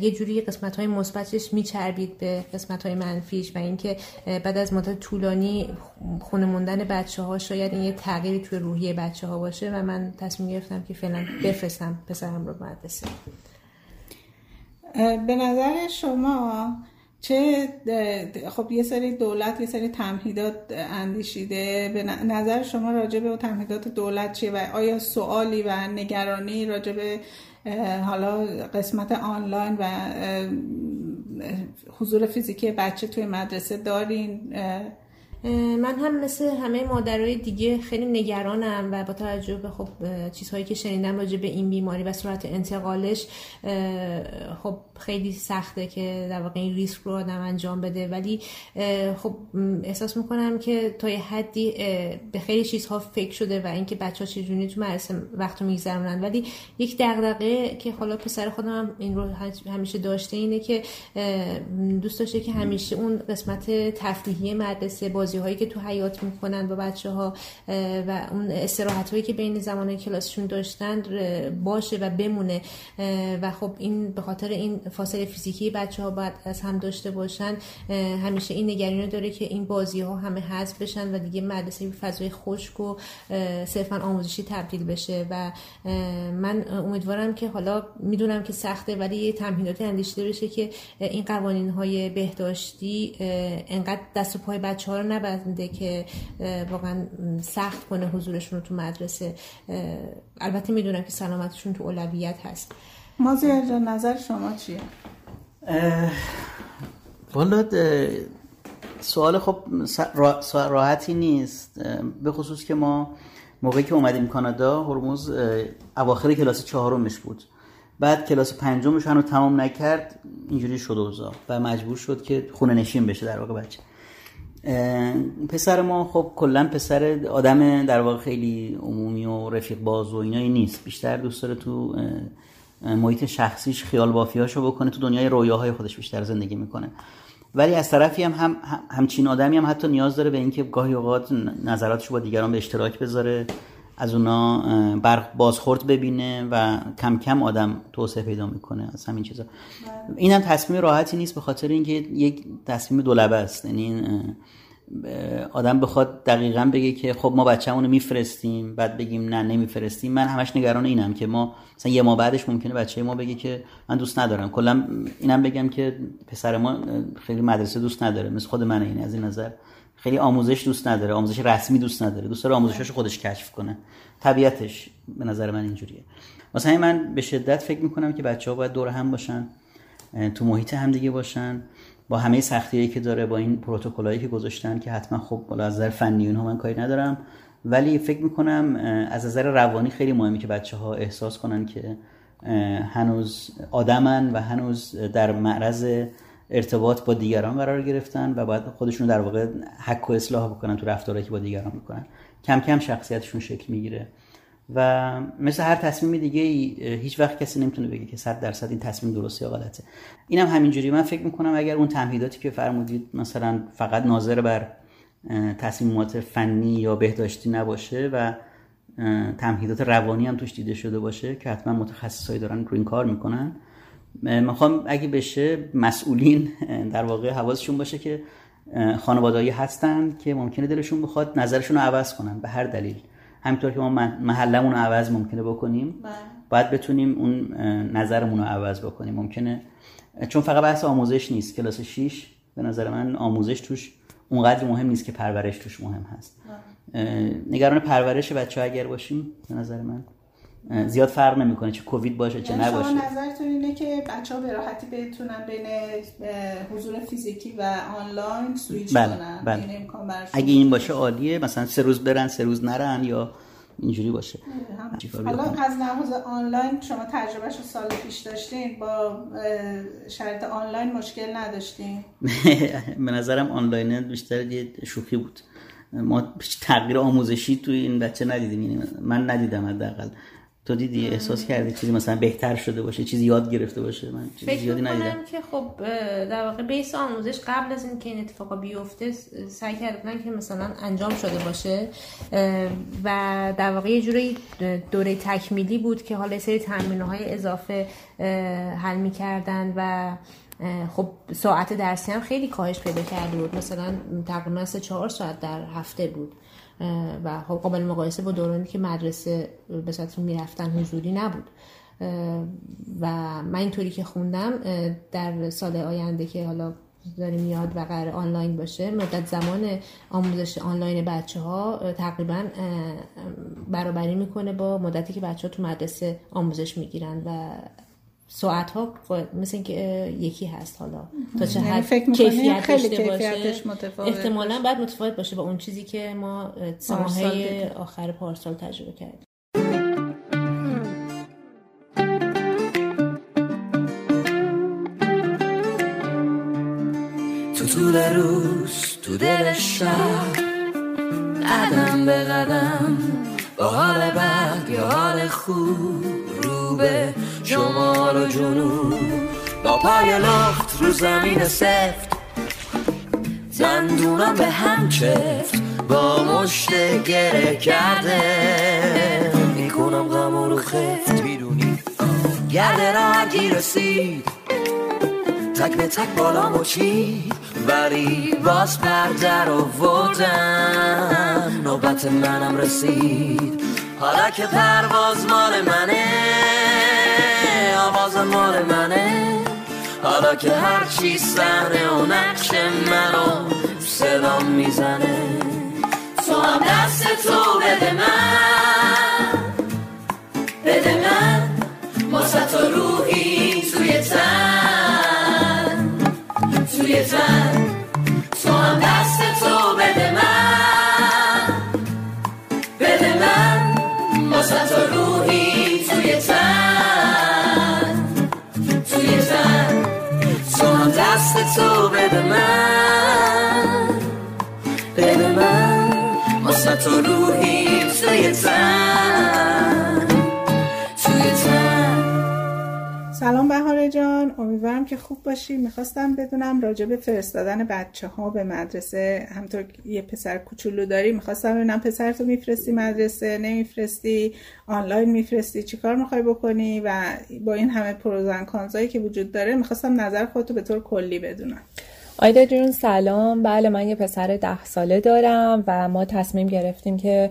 یه جوری قسمت های مثبتش میچربید به قسمت های منفیش و اینکه بعد از مدت طولانی خونه موندن بچه ها شاید این یه تغییری توی روحیه بچه ها باشه و من تصمیم گرفتم که فعلا بفرستم پسرم رو مدرسه. به نظر شما چه خب یه سری دولت یه سری تمهیدات اندیشیده. به نظر شما راجع به تمهیدات دولت چیه و آیا سوالی و نگرانی راجع به حالا قسمت آنلاین و حضور فیزیکی بچه توی مدرسه دارین. من هم مثل همه مادرای دیگه خیلی نگرانم و با توجه به خب چیزهایی که شنیدم راجع به این بیماری و صورت انتقالش خب خیلی سخته که در واقع این ریسک رو آدم انجام بده. ولی خب احساس می‌کنم که تا یه حدی به خیلی چیزها فکر شده و اینکه بچه ها چجوری تو مدرسه وقت رو میگذرونن. ولی یک دغدغه که حالا پسر خودم این رو همیشه داشته اینه که دوست داشته که همیشه اون قسمت تفریحی مدرسه بازی هایی که تو حیات می‌کنن با بچه ها و اون استراحت هایی که بین زمان کلاسشون داشتن باشه و بمونه. و خب این به خاطر این فاصله فیزیکی بچه ها باید از هم داشته باشن. همیشه این نگرانی داره که این بازی ها همه حذف بشن و دیگه مدرسه فضای خشک و صرفا آموزشی تبدیل بشه. و من امیدوارم که حالا می‌دونم که سخته ولی یه تمهیداتی اندیشیده بشه که این قوانین های بهداشتی انقدر دست و پای بچه ها رو نبنده که واقعا سخت کنه حضورشون رو تو مدرسه. البته می‌دونم که سلامتشون تو اولویت هست. مازیار جان نظر شما چیه؟ والا سوال خب راحتی نیست. به خصوص که ما موقعی که اومدیم کانادا هرموز اواخر کلاس چهارمش بود. بعد کلاس پنجمش هنو تمام نکرد اینجوری شد اوضاع. و مجبور شد که خونه نشین بشه در واقع بچه. پسر ما خب کلا پسر آدم در واقع خیلی عمومی و رفیق باز و اینایی نیست. بیشتر دوست داره تو محیط شخصیش خیال بافیاشو بکنه تو دنیای رویاهای خودش بیشتر زندگی می‌کنه. ولی از طرفی هم, هم همچین آدمی هم حتی نیاز داره به اینکه گاهی اوقات نظراتشو با دیگران به اشتراک بذاره. از اونا برق بازخورد ببینه و کم کم آدم توسعه پیدا می‌کنه از همین چیزا. این هم تصمیم راحتی نیست به خاطر اینکه یک تصمیم دولبه است. یعنی آدم بخواد دقیقا بگه که خب ما بچه‌مون رو میفرستیم بعد بگیم نه نمیفرستیم. من همش نگران اینم که ما مثلا یه ما بعدش ممکنه بچه ما بگه که من دوست ندارم. کلا اینم بگم که پسر ما خیلی مدرسه دوست نداره. مثل خود من این از این نظر. خیلی آموزش دوست نداره آموزش رسمی دوست نداره دوست داره آموزشاشو خودش کشف کنه. طبیعتش به نظر من اینجوریه. مثلا من به شدت فکر می‌کنم که بچه ها باید دور هم باشن تو محیط هم دیگه باشن. با همه سختیایی که داره با این پروتکلایی که گذاشتن که حتما خب بالا از نظر فنی اونها من کاری ندارم. ولی فکر می‌کنم از نظر روانی خیلی مهمه که بچه ها احساس کنن که هنوز آدمن و هنوز در معرض ارتباط با دیگران قرار گرفتن و باید خودشون در واقع حک و اصلاح بکنن تو رفتارهایی که با دیگران می‌کنن. کم کم شخصیتشون شکل می‌گیره. و مثل هر تصمیم دیگه هیچ وقت کسی نمی‌تونه بگه که 100 درصد این تصمیم درسته یا غلطه. اینم هم همینجوری. من فکر می‌کنم اگر اون تمهیداتی که فرمودید مثلا فقط ناظر بر تصمیمات فنی یا بهداشتی نباشه و تمهیدات روانی هم توش دیده شده باشه که حتما متخصصایی دارن رو این کار می‌کنن می‌خوام اگه بشه مسئولین در واقع حواسشون باشه که خانوادایی هستن که ممکنه دلشون بخواد نظرشون رو عوض کنن به هر دلیل. همینطور که ما محلمون رو عوض ممکنه بکنیم باید بتونیم اون نظرمون رو عوض بکنیم. ممکنه چون فقط بحث آموزش نیست کلاس 6 به نظر من آموزش توش اونقدر مهم نیست که پرورش توش مهم هست. نگران پرورش بچه اگر باشیم به نظر من زیاد فرق نمی‌کنه چه کووید باشه چه یعنی نباشه. نظرتون اینه که بچه ها به راحتی بتونن بین حضور فیزیکی و آنلاین سویچ بله، کنن. بله. این امکان اگه این باشه عالیه مثلا سه روز برن سه روز نرن یا اینجوری باشه. حالا؟ از لحاظ آنلاین شما تجربهش سال پیش داشتین با شرط آنلاین مشکل نداشتین؟ به نظرم آنلاین بیشتر یه شوخی بود. ما تغییر آموزشی توی این بچه ندیدیم. یعنی من ندیدم حداقل. تو دیدی احساس کردی چیزی مثلا بهتر شده باشه چیزی یاد گرفته باشه؟ من چیزی فکر زیادی ندیدم. می‌کنم که خب در واقع بیس آموزش قبل از اینکه این اتفاقا بیفته سعی کردن که مثلا انجام شده باشه. و در واقع یه جوری دوره تکمیلی بود که حالا سری تمرین های اضافه حل می‌کردن و خب ساعت درسی هم خیلی کاهش پیدا کرده بود. مثلا تقریبا سه چهار ساعت در هفته بود. و خب قابل مقایسه با دورانی که مدرسه به صورت می‌رفتن حضوری نبود. و من اینطوری که خوندم در سال آینده که حالا داره میاد و قرار آنلاین باشه مدت زمان آموزش آنلاین بچه ها تقریبا برابری می‌کنه با مدتی که بچه ها تو مدرسه آموزش می‌گیرن و ساعت ها مثل اینکه یکی هست حالا. تا چه یعنی حد کیفیت داشته کیفیتش باشه. متفاوت احتمالا باید متفاوت باشه با اون چیزی که ما اه، سه پارسال ماهه دیدیم. آخر پارسال تجربه کردیم. تو طول روز تو دل شب قدم به قدم با حال بد یا حال خوب. به شمال و جنوب با پای لخت رو زمین سفت. دندونم به هم چفت با مشت گره کرده. می‌کنم غم رو خفت. می‌دونی؟ گرد راهی رسید. تک به تک بالا مچید ولی باز پرده رو وردم. نوبت منم رسید. حالا که پرواز مال منه آواز مال منه. حالا که هر چی صحنه و نقش منو صدام می‌زنه. تو هم دست تو بده من بده من. واسه تو روحی توی تن توی تن. دست تو بده من بده من واسه تو روحی توی تن سلام بهاره جان. امیدوارم که خوب باشی. می‌خواستم بدونم راجع به فرستادن بچه ها به مدرسه همطور یه پسر کوچولو داری می‌خواستم ببینم پسرتو میفرستی مدرسه نمیفرستی آنلاین میفرستی چیکار می‌خوای بکنی و با این همه پروزن کانزایی که وجود داره می‌خواستم نظر خودتو به طور کلی بدونم. آیدا جون سلام. بله من یه پسر ده ساله دارم و ما تصمیم گرفتیم که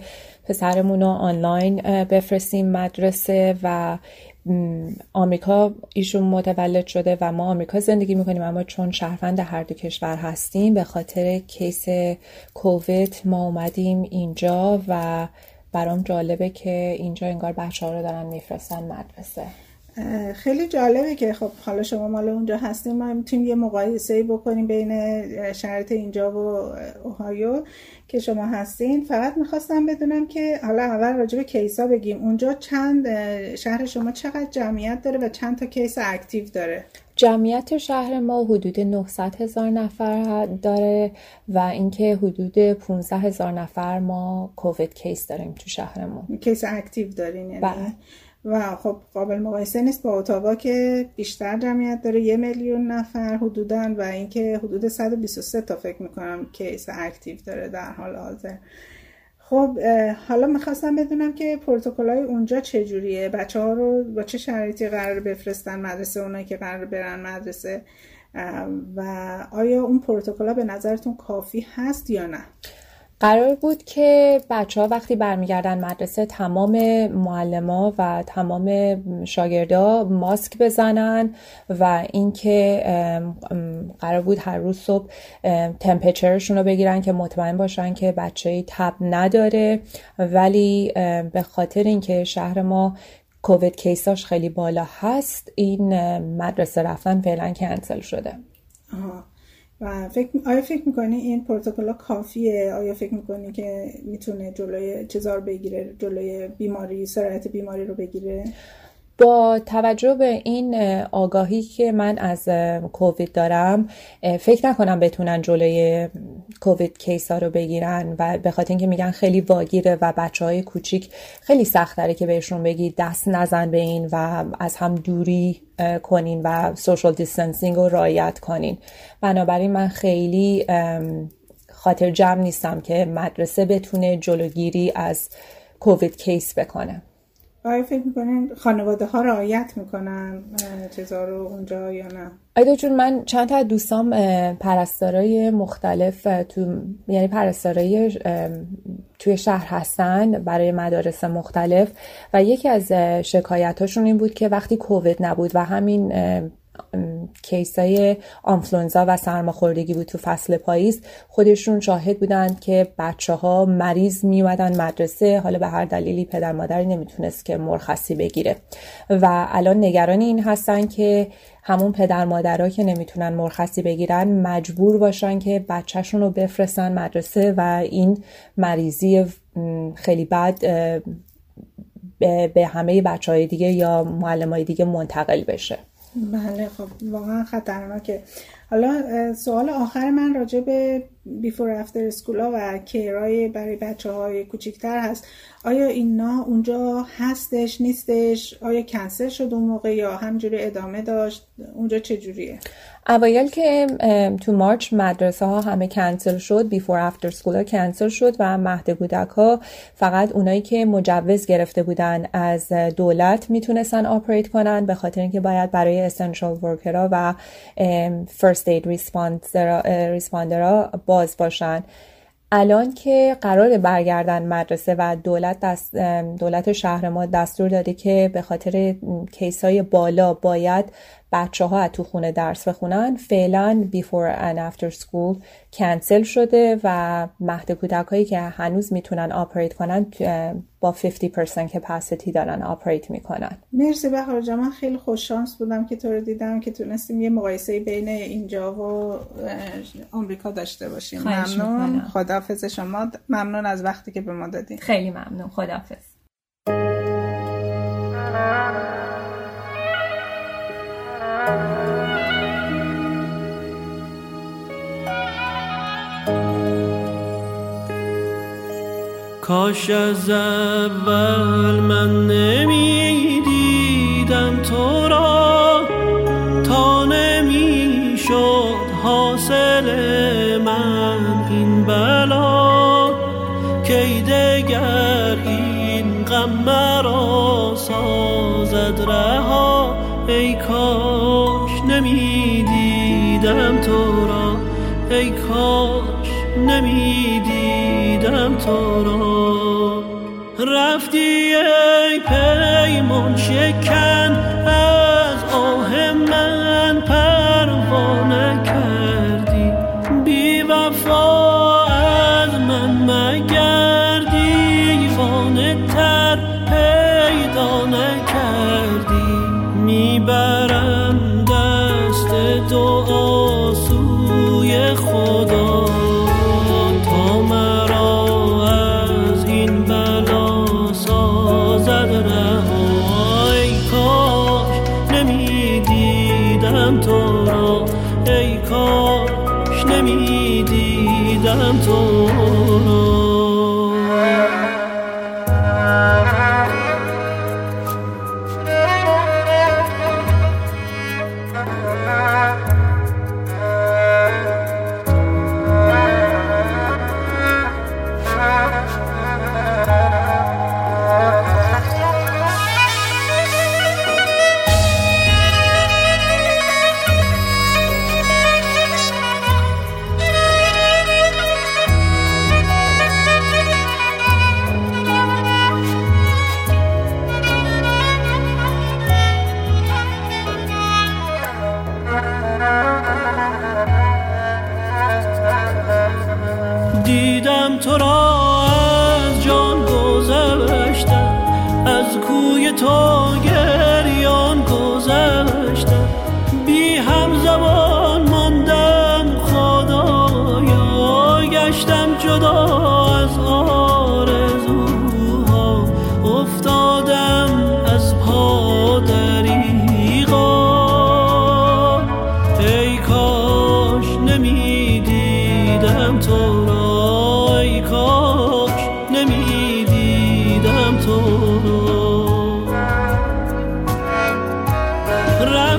پسرمون رو آنلاین بفرستیم مدرسه و آمریکا ایشون متولد شده و ما آمریکا زندگی می‌کنیم اما چون شهروند هر دو کشور هستیم به خاطر کیس کووید ما اومدیم اینجا و برام جالبه که اینجا انگار بچه ها رو دارن میفرستن مدرسه. خیلی جالبه که خب حالا شما مال اونجا هستین ما می‌تونیم یه مقایسه بکنیم بین شرایط اینجا و اوهایو که شما هستین. فقط می‌خواستم بدونم که حالا اول راجع به case ا بگیم. اونجا چند شهر شما چقدر جمعیت داره و چند تا case active داره؟ جمعیت شهر ما حدود 900 هزار نفر داره و اینکه حدود 15 هزار نفر ما COVID case داریم تو شهرمون. case active دارین یعنی؟ بله. و خب قابل مقایسه نیست با اتاوا که بیشتر جمعیت داره یه میلیون نفر حدودا و اینکه حدود 123 تا فکر می‌کنم case active داره در حال حاضر. خب حالا می‌خواستم بدونم که پروتکل های اونجا چجوریه؟ بچه ها رو با چه شرایطی قرار بفرستن مدرسه اونایی که قرار برن مدرسه؟ و آیا اون پروتکل به نظرتون کافی هست یا نه؟ قرار بود که بچه ها وقتی برمیگردن مدرسه تمام معلما و تمام شاگردا ماسک بزنن و اینکه قرار بود هر روز صبح ام، تمپرچرشون رو بگیرن که مطمئن باشن که بچه تب نداره ولی به خاطر اینکه شهر ما کووید کیساش خیلی بالا هست این مدرسه رفتن فعلا کنسل شده. و فکر آیا فکر می‌کنی این پروتکل کافیه؟ آیا فکر می‌کنی که می‌تونه جلوی چیزا رو بگیره جلوی بیماری سرایت بیماری رو بگیره؟ با توجه به این آگاهی که من از کووید دارم فکر نکنم بتونن جلوی کووید کیس ها رو بگیرن و به خاطر اینکه میگن خیلی واگیره و بچه های کوچیک خیلی سخت داره که بهشون بگی دست نزن به این و از هم دوری کنین و social distancing رو رعایت کنین. بنابراین من خیلی خاطر جمع نیستم که مدرسه بتونه جلوگیری از COVID case بکنه. آیا فکر می‌کنین خانواده ها رعایت می‌کنن چیزا رو اونجا یا نه؟ ایدا جون من چند تا دوستام پرستارای مختلف تو یعنی پرستارای توی شهر هستن برای مدارس مختلف و یکی از شکایتاشون این بود که وقتی کووید نبود و همین کیسای آنفلونزا و سرماخوردگی بود تو فصل پاییز. خودشون شاهد بودند که بچه ها مریض میومدن مدرسه. حالا به هر دلیلی پدر مادری نمی‌تونست که مرخصی بگیره. و الان نگران این هستن که همون پدر مادرها که نمی‌تونن مرخصی بگیرن مجبور باشن که بچهشون رو بفرستن مدرسه و این مریضی خیلی بد به همه بچه های دیگه یا معلم های دیگه منتقل بشه. بله خب واقعا خطرناکه. حالا سوال آخر من راجع به بیفور افتر اسکولا و کیرای برای بچه های کوچیکتر هست. آیا اینا اونجا هستش نیستش؟ آیا کنسل شد اون موقع یا همجوری ادامه داشت؟ اونجا چجوریه؟ اوایل که تو March مدرسه ها همه کنسل شد before after school ها کنسل شد و مهد کودک ها فقط اونایی که مجوز گرفته بودن از دولت می‌تونستن operate کنن به خاطر اینکه باید برای essential worker ها و first aid responder ها باز باشن. الان که قرار برگردن مدرسه و دولت دست دولت شهر ما دستور داده که به خاطر case های بالا باید بچه ها تو خونه درس بخونن فعلا before and after school کنسل شده و مهد کودک هایی که هنوز می‌تونن operate کنن با 50% capacity دارن operate می‌کنن. مرسی بهار من خیلی خوش شانس بودم که تو رو دیدم که تونستیم یه مقایسه بین اینجا و آمریکا داشته باشیم. ممنون. خداحافظ شما. ممنون از وقتی که به ما دادین خیلی ممنون. خداحافظ. کاش از اول من نمی‌دیدم تو را تا نمی‌شد حاصل من این بلا. کی دگر این غم مرا سازد رها ای کاش تو را ای کاش نمی‌دیدم تو را. رفتی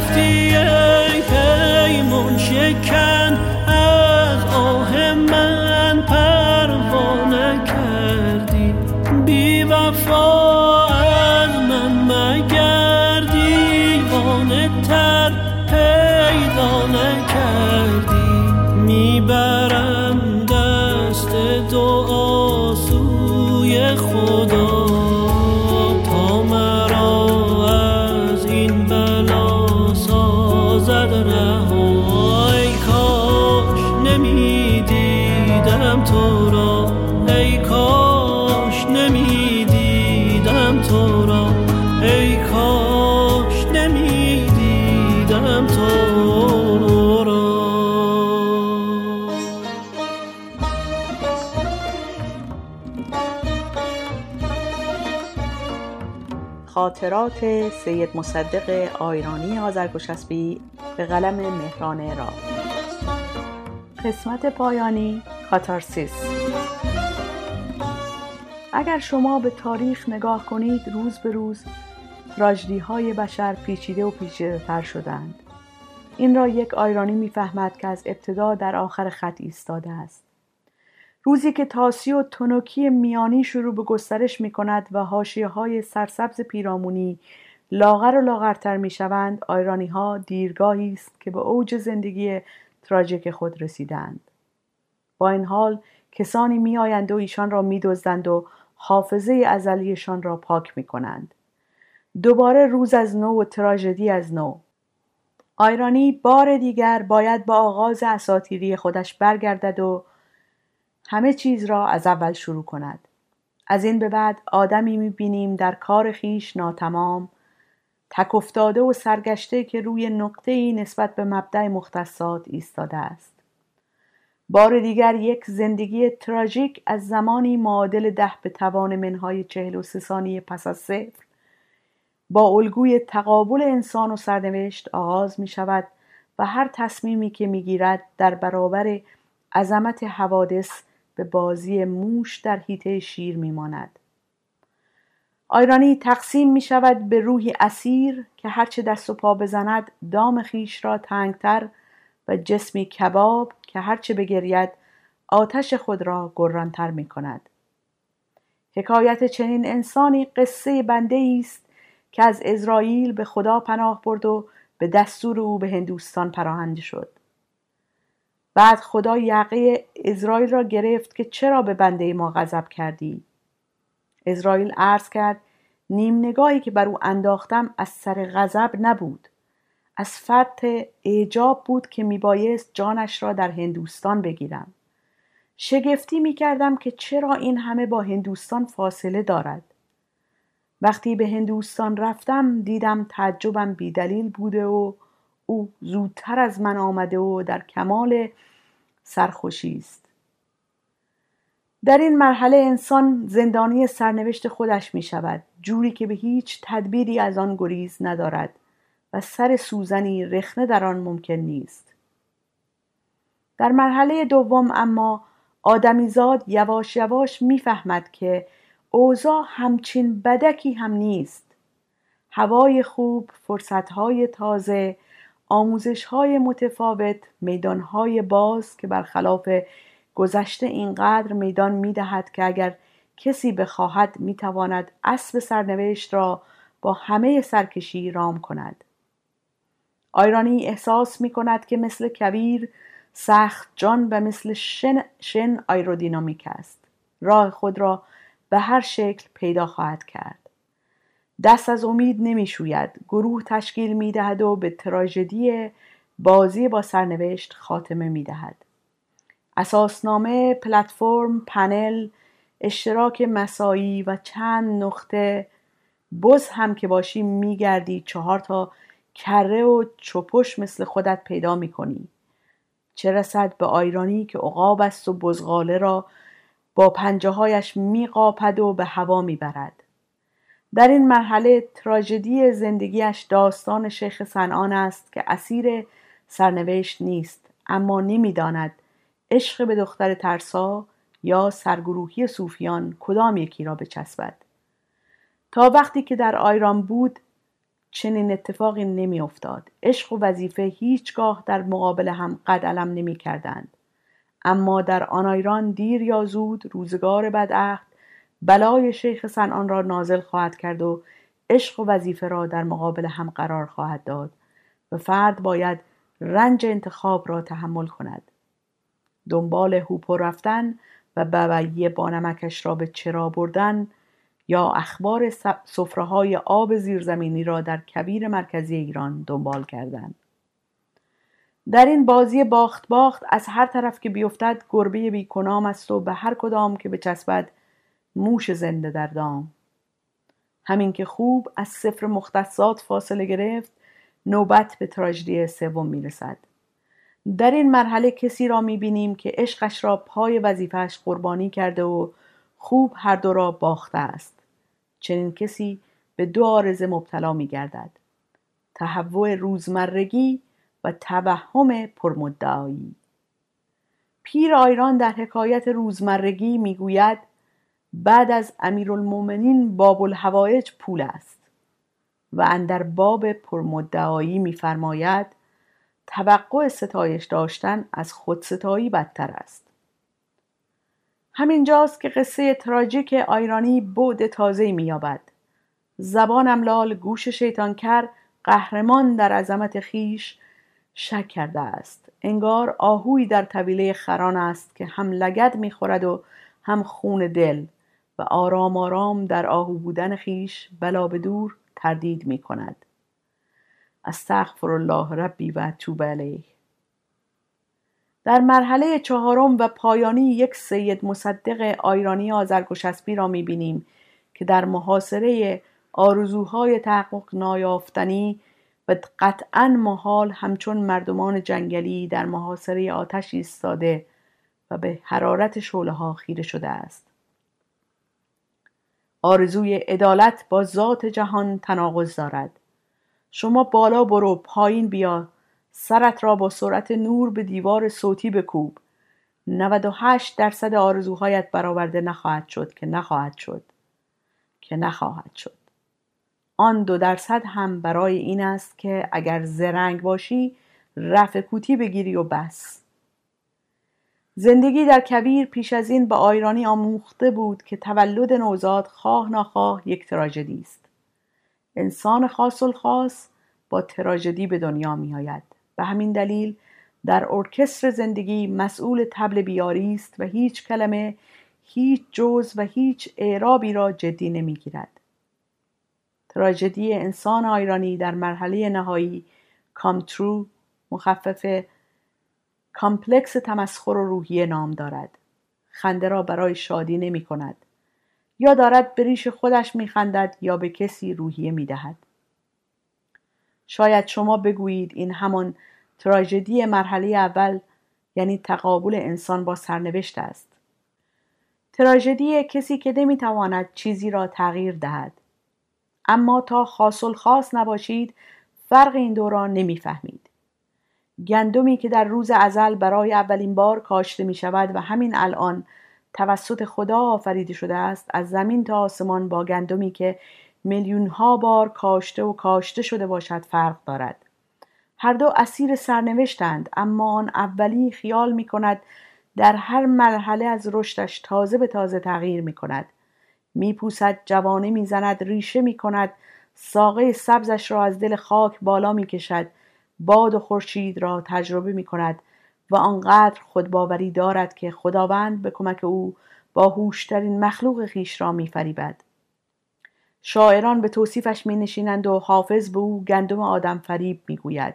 رفتی ای پیمون شکن خاطرات سید مصدق آیرانی آذرگوشسبی به قلم مهران را قسمت پایانی کاتارسیس. اگر شما به تاریخ نگاه کنید روز به روز تراژدی های بشر پیچیده و پیچیده تر شدند. این را یک آیرانی می‌فهمد که از ابتدا در آخر خط ایستاده است. روزی که تاسی و تنوکی میانی شروع به گسترش می کند و حاشیه های سرسبز پیرامونی لاغر و لاغرتر می شوند آیرانی ها دیرگاهی است که به اوج زندگی تراژیک خود رسیدند. با این حال کسانی می آیند و ایشان را می دزدند و حافظه ازلیشان را پاک می کنند دوباره روز از نو و تراژدی از نو. آیرانی بار دیگر باید با آغاز اساتیری خودش برگردد و همه چیز را از اول شروع کند. از این به بعد آدمی می‌بینیم در کار خیش ناتمام تک افتاده و سرگشته که روی نقطه ای نسبت به مبدع مختصات ایستاده است. بار دیگر یک زندگی تراژیک از زمانی معادل ده به توان منهای چهل و ثانیه پس از صفر. با الگوی تقابل انسان و سرنوشت آغاز می شود و هر تصمیمی که می گیرد در برابر عظمت حوادث به بازی موش در هیته شیر می ماند. آیرانی تقسیم می شود به روحی اسیر که هرچه دست و پا بزند دام خیش را تنگتر و جسمی کباب که هرچه بگرید آتش خود را گرانتر می کند. حکایت چنین انسانی قصه بنده است که از اسرائیل به خدا پناه برد و به دستور او به هندوستان پراهنده شد. بعد خدا یقه اسرائیل را گرفت که چرا به بنده ما غضب کردی؟ اسرائیل عرض کرد نیم نگاهی که بر او انداختم از سر غضب نبود. از فرط اعجاب بود که میبایست جانش را در هندوستان بگیرم. شگفتی می‌کردم که چرا این همه با هندوستان فاصله دارد. وقتی به هندوستان رفتم دیدم تعجبم بیدلیل بوده و او زودتر از من آمده و در کمال سرخوشی است. در این مرحله انسان زندانی سرنوشت خودش می شود جوری که به هیچ تدبیری از آن گریز ندارد و سر سوزنی رخنه در آن ممکن نیست. در مرحله دوم اما آدمیزاد یواش یواش می‌فهمد که اوضاع همچین بدکی هم نیست. هوای خوب فرصتهای تازه آموزشهای متفاوت میدانهای باز که برخلاف گذشته اینقدر میدان می‌دهد که اگر کسی بخواهد می‌تواند اسب سرنوشت را با همه سرکشی رام کند. آیرانی احساس می کند که مثل کویر سخت جان و مثل شن, شن آیرودینامیک است. راه خود را به هر شکل پیدا خواهد کرد. دست از امید نمی شوید گروه تشکیل می دهد و به تراژدی بازی با سرنوشت خاتمه می دهد اساسنامه، پلتفرم، پنل، اشتراک مسایی و چند نقطه بز هم که باشی میگردی چهار تا کره و چپش مثل خودت پیدا می‌کنی. چه رسد به آیرانی که عقاب است و بزغاله را با پنجه هایش میقاپد و به هوا می‌برد. در این مرحله تراژدی زندگیش داستان شیخ سنان است که اسیر سرنوشت نیست اما نمی‌داند عشق به دختر ترسا یا سرگروهی صوفیان کدام یکی را بچسبد تا وقتی که در آیران بود چنین اتفاقی نمیافتاد عشق و وظیفه هیچگاه در مقابل هم قد علم نمی کردند. اما در آن ایران دیر یا زود روزگار بدعهد بلای شیخ سنان را نازل خواهد کرد و عشق و وظیفه را در مقابل هم قرار خواهد داد و فرد باید رنج انتخاب را تحمل کند دنبال هوپو رفتن و بویی بانمکش را به چرا بردن یا اخبار صفره های آب زیرزمینی را در کبیر مرکزی ایران دنبال کردند. در این بازی باخت باخت از هر طرف که بیفتد گربه بیکنام است و به هر کدام که بچسبد موش زنده در دام. همین که خوب از سفر مختصات فاصله گرفت نوبت به تراژدی سوم می‌رسد. در این مرحله کسی را می‌بینیم که عشقش را پای وظیفهش قربانی کرده و خوب هر دو را باخته است. چنین کسی به دو آرزه مبتلا می گردد تهوع روزمرگی و توهم پرمدعایی. پیر آیران در حکایت روزمرگی می‌گوید بعد از امیرالمؤمنین باب الهوایج پول است و اندر باب پرمدعایی میفرماید توقع ستایش داشتن از خودستایی بدتر است. همینجاست که قصه تراژیک آیرانی بعد تازه مییابد. زبانم لال گوش شیطانکر قهرمان در عظمت خیش شک کرده است. انگار آهوی در طویله خران است که هم لگد می‌خورد و هم خون دل. و آرام آرام در آهو بودن خیش بلا به دور تردید می کند. استغفر الله ربی و توب علیه. در مرحله چهارم و پایانی یک سید مصدق آیرانی آزرگوشسبی را می‌بینیم که در محاصره آرزوهای تحقق نایافتنی و قطعا محال همچون مردمان جنگلی در محاصره آتش ایستاده و به حرارت شعله ها خیره شده است. آرزوی عدالت با ذات جهان تناقض دارد. شما بالا برو پایین بیا. سرت را با سرعت نور به دیوار صوتی بکوب. 98 درصد آرزوهایت برآورده نخواهد شد که نخواهد شد. که نخواهد شد. آن دو درصد هم برای این است که اگر زرنگ باشی رفع کوتی بگیری و بس. زندگی در کویر پیش از این به آیرانی آموخته بود که تولد نوزاد خواه ناخواه یک تراژدی است. انسان خاص الخاص با تراژدی به دنیا می آید به همین دلیل در ارکستر زندگی مسئول طبل بی‌عاری است و هیچ کلمه هیچ جزء و هیچ اعرابی را جدی نمی‌گیرد. تراژدی انسان ایرانی در مرحله نهایی کام ترو مخفف complex تمسخر و روحیه نام دارد. خنده را برای شادی نمی کند. یا دارد به ریش خودش می خندد یا به کسی روحیه می دهد. شاید شما بگویید این همان تراژدی مرحله اول یعنی تقابل انسان با سرنوشت است. تراژدی کسی که نمی‌تواند چیزی را تغییر دهد. اما تا خاصل خاص نباشید فرق این دو را نمی‌فهمید گندمی که در روز ازل برای اولین بار کاشته می شود و همین الان توسط خدا آفریده شده است از زمین تا آسمان با گندمی که میلیون ها بار کاشته و کاشته شده باشد فرق دارد. هر دو اسیر سرنوشتند اما آن اولی خیال می کند در هر مرحله از رشدش تازه به تازه تغییر می کند می پوسد جوانه می زند ریشه می کند ساقه سبزش را از دل خاک بالا می کشد باد و خورشید را تجربه می کند و آنقدر خودباوری دارد که خداوند به کمک او با هوشترین مخلوق خیش را میفریبد. شاعران به توصیفش می نشینند و حافظ به او گندم آدم فریب می گوید.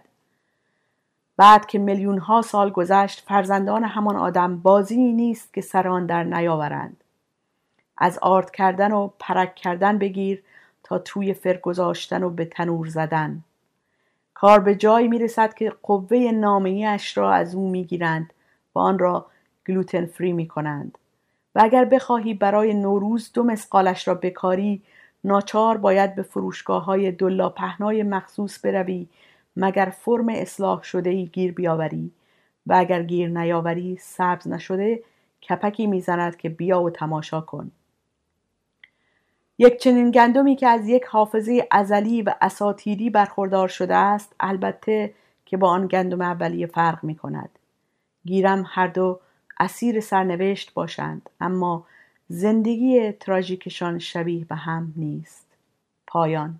بعد که میلیون ها سال گذشت فرزندان همان آدم بازی نیست که سران در نیاورند. از آرد کردن و پرک کردن بگیر تا توی فر گذاشتن و به تنور زدن. کار به جایی می رسد که قوه نامعی اش را از او می گیرند و آن را گلوتن فری می کنند و اگر بخواهی برای نوروز دو مسقالش را بکاری ناچار باید به فروشگاه های دلا پهنای مخصوص بروی مگر فرم اصلاح شده ای گیر بیاوری. و اگر گیر نیاوری سبز نشده کپکی می‌زند که بیا و تماشا کن. یک چنین گندمی که از یک حافظه ازلی و اساتیری برخوردار شده است البته که با آن گندم اولیه فرق می کند گیرم هر دو اسیر سرنوشت باشند اما زندگی تراژیکشان شبیه به هم نیست. پایان.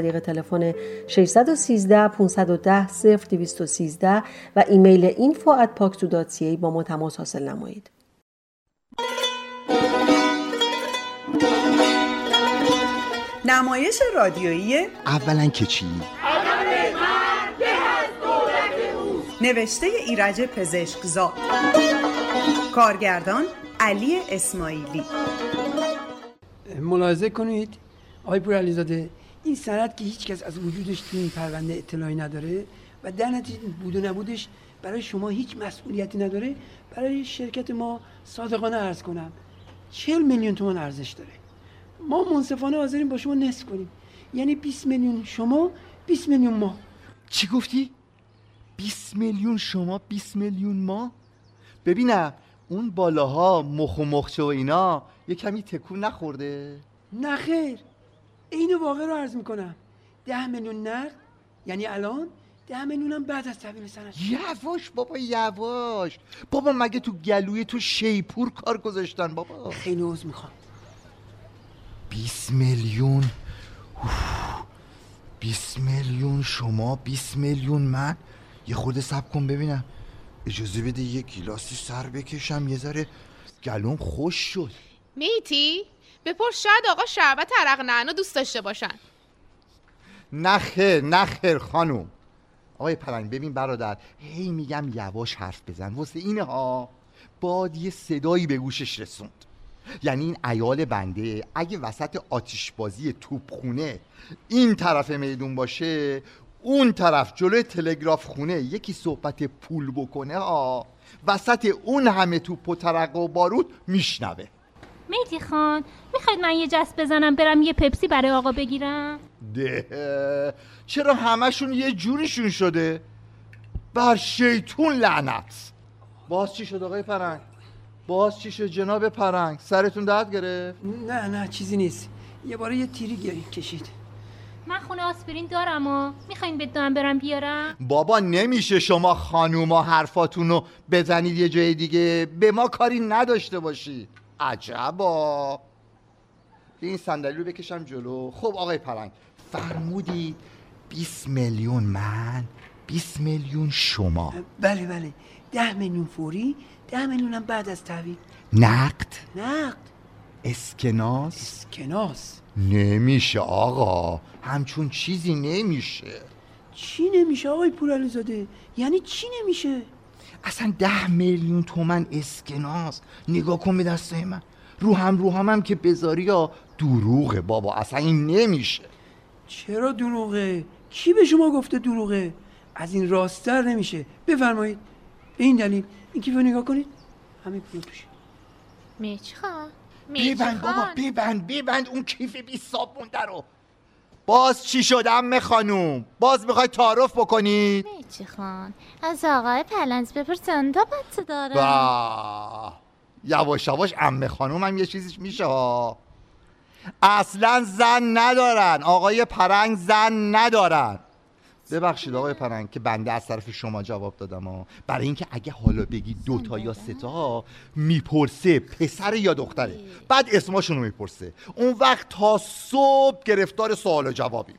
طریق تلفن 613 510 0213 و ایمیل info at با ما تماس حاصل نمایید. نمایش رادیویی اولا که چی؟ نوشته ایرج پزشکزاد کارگردان علی اسماعیلی ملاحظه کنید آقای پور علیزاده این سند که هیچ کس از وجودش تو این پرونده اطلاعی نداره و در نتیجه بود و نبودش برای شما هیچ مسئولیتی نداره برای شرکت ما صادقانه عرض کنم چهل میلیون تومان ارزش داره. ما منصفانه حاضرین با شما نصف کنیم. یعنی 20 میلیون شما 20 میلیون ما. چی گفتی؟ 20 میلیون شما 20 میلیون ما؟ ببینم اون بالاها مخ و مخچه و اینا یه کمی تکون نخورده؟ نه خیر. اینو واقع رو عرض می‌کنم. ده میلیون نقد یعنی الان ده میلیون هم بعد از تحویل سند یواش بابا یواش. بابا مگه تو گلوی تو شیپور کار گذاشتن بابا؟ خیلی عوض می‌خوام. 20 میلیون. 20 میلیون شما 20 میلیون من. یه خورده سب کن ببینم. اجازه بده یه گیلاسی سر بکشم. یه ذره گلوم خوش شد. میتی؟ بپرس شاید آقا شربت عرق نعنو دوست داشته باشن. نخیر نخیر خانوم. آقای پلنگ ببین برادر هی میگم یواش حرف بزن. واسه اینه ها باد یه صدایی به گوشش رسوند. یعنی این ایال بنده اگه وسط آتیشبازی توپخونه این طرف میدون باشه اون طرف جلوی تلگراف خونه یکی صحبت پول بکنه ها وسط اون همه توپ و ترقه و بارود میشنوه. میتی خان می‌خواید من یه جست بزنم برم یه پپسی برای آقا بگیرم؟ ده. چرا همشون یه جوریشون شده؟ بر شیطون لعنت. باز چی شد آقای پرنگ؟ باز چی شد جناب پرنگ؟ سرتون درد گرفت؟ نه نه چیزی نیست. یه باره یه تیری گیری کشید. من خونه آسپرین دارم و می‌خواین بدونم برم بیارم؟ بابا نمیشه شما خانوما حرفاتون رو بزنید یه جای دیگه. به ما کاری نداشته باشی. عجبا. این صندلی رو بکشم جلو. خب آقای پرنگ فرمودید 20 میلیون من 20 میلیون شما. بله بله. ده میلیون فوری ده میلیون هم بعد از تحویل. نقد؟ نقد. اسکناس؟ اسکناس. نمیشه آقا. همچون چیزی نمیشه. چی نمیشه آقای پورعلیزاده؟ یعنی چی نمیشه؟ اصلا ده میلیون تومن اسکناس. نگاه کن به دستای من. رو هم رو هم, هم که بذاری یا دروغه بابا. اصلا این نمیشه. چرا دروغه؟ کی به شما گفته دروغه؟ از این راستر نمیشه. بفرمایید. به این دلیل. این کیفو نگاه کنید. همه پول توشه میچ خان ببند بابا ببند ببند اون کیف بی صابونده رو. باز چی شدم خانوم؟ باز می‌خوای تعارف بکنید میچی خان از آقای پلنز بپرسن تا بچه داره. با. یواش یواش امه خانوم هم یه چیزیش میشه ها. اصلا زن ندارن. آقای پرنگ زن ندارن. ببخشید آقای پرنگ که بنده از طرف شما جواب دادم ها. برای اینکه اگه حالا بگی دوتا یا ستا می‌پرسه پسر یا دختره. بعد اسماشون رو می‌پرسه. اون وقت تا صبح گرفتار سوال و جوابیم.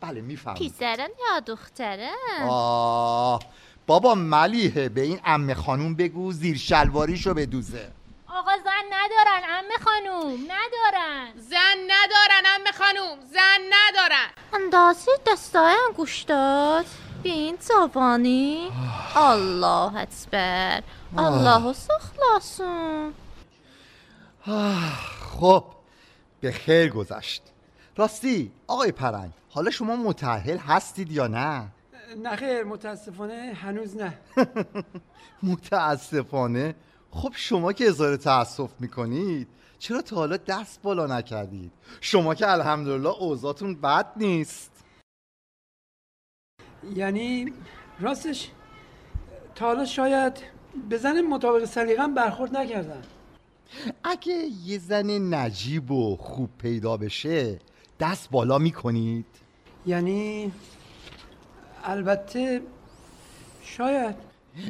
بله میفهم پسرن یا دختره آه. بابا ملیحه به این امه خانوم بگو زیر شلواریشو بدوزه. آقا زن ندارن امه خانوم ندارن. زن ندارن امه خانوم زن ندارن. اندازی دستای انگوش داد. بین زبانی الله اکبر. الله سخلاسون خب به خیر گذشت. راستی آقای پرنگ حالا شما متعهل هستید یا نه؟ نه خیر متاسفانه هنوز نه. متاسفانه؟ خب شما که اظهار تاسف می‌کنید چرا تا حالا دست بالا نکردید؟ شما که الحمدلله اوضاعتون بد نیست. یعنی راستش تا حالا شاید به زن مطابق سلیقم برخورد نکردم اگه یه زن نجیب و خوب پیدا بشه دست بالا می‌کنید. یعنی البته شاید.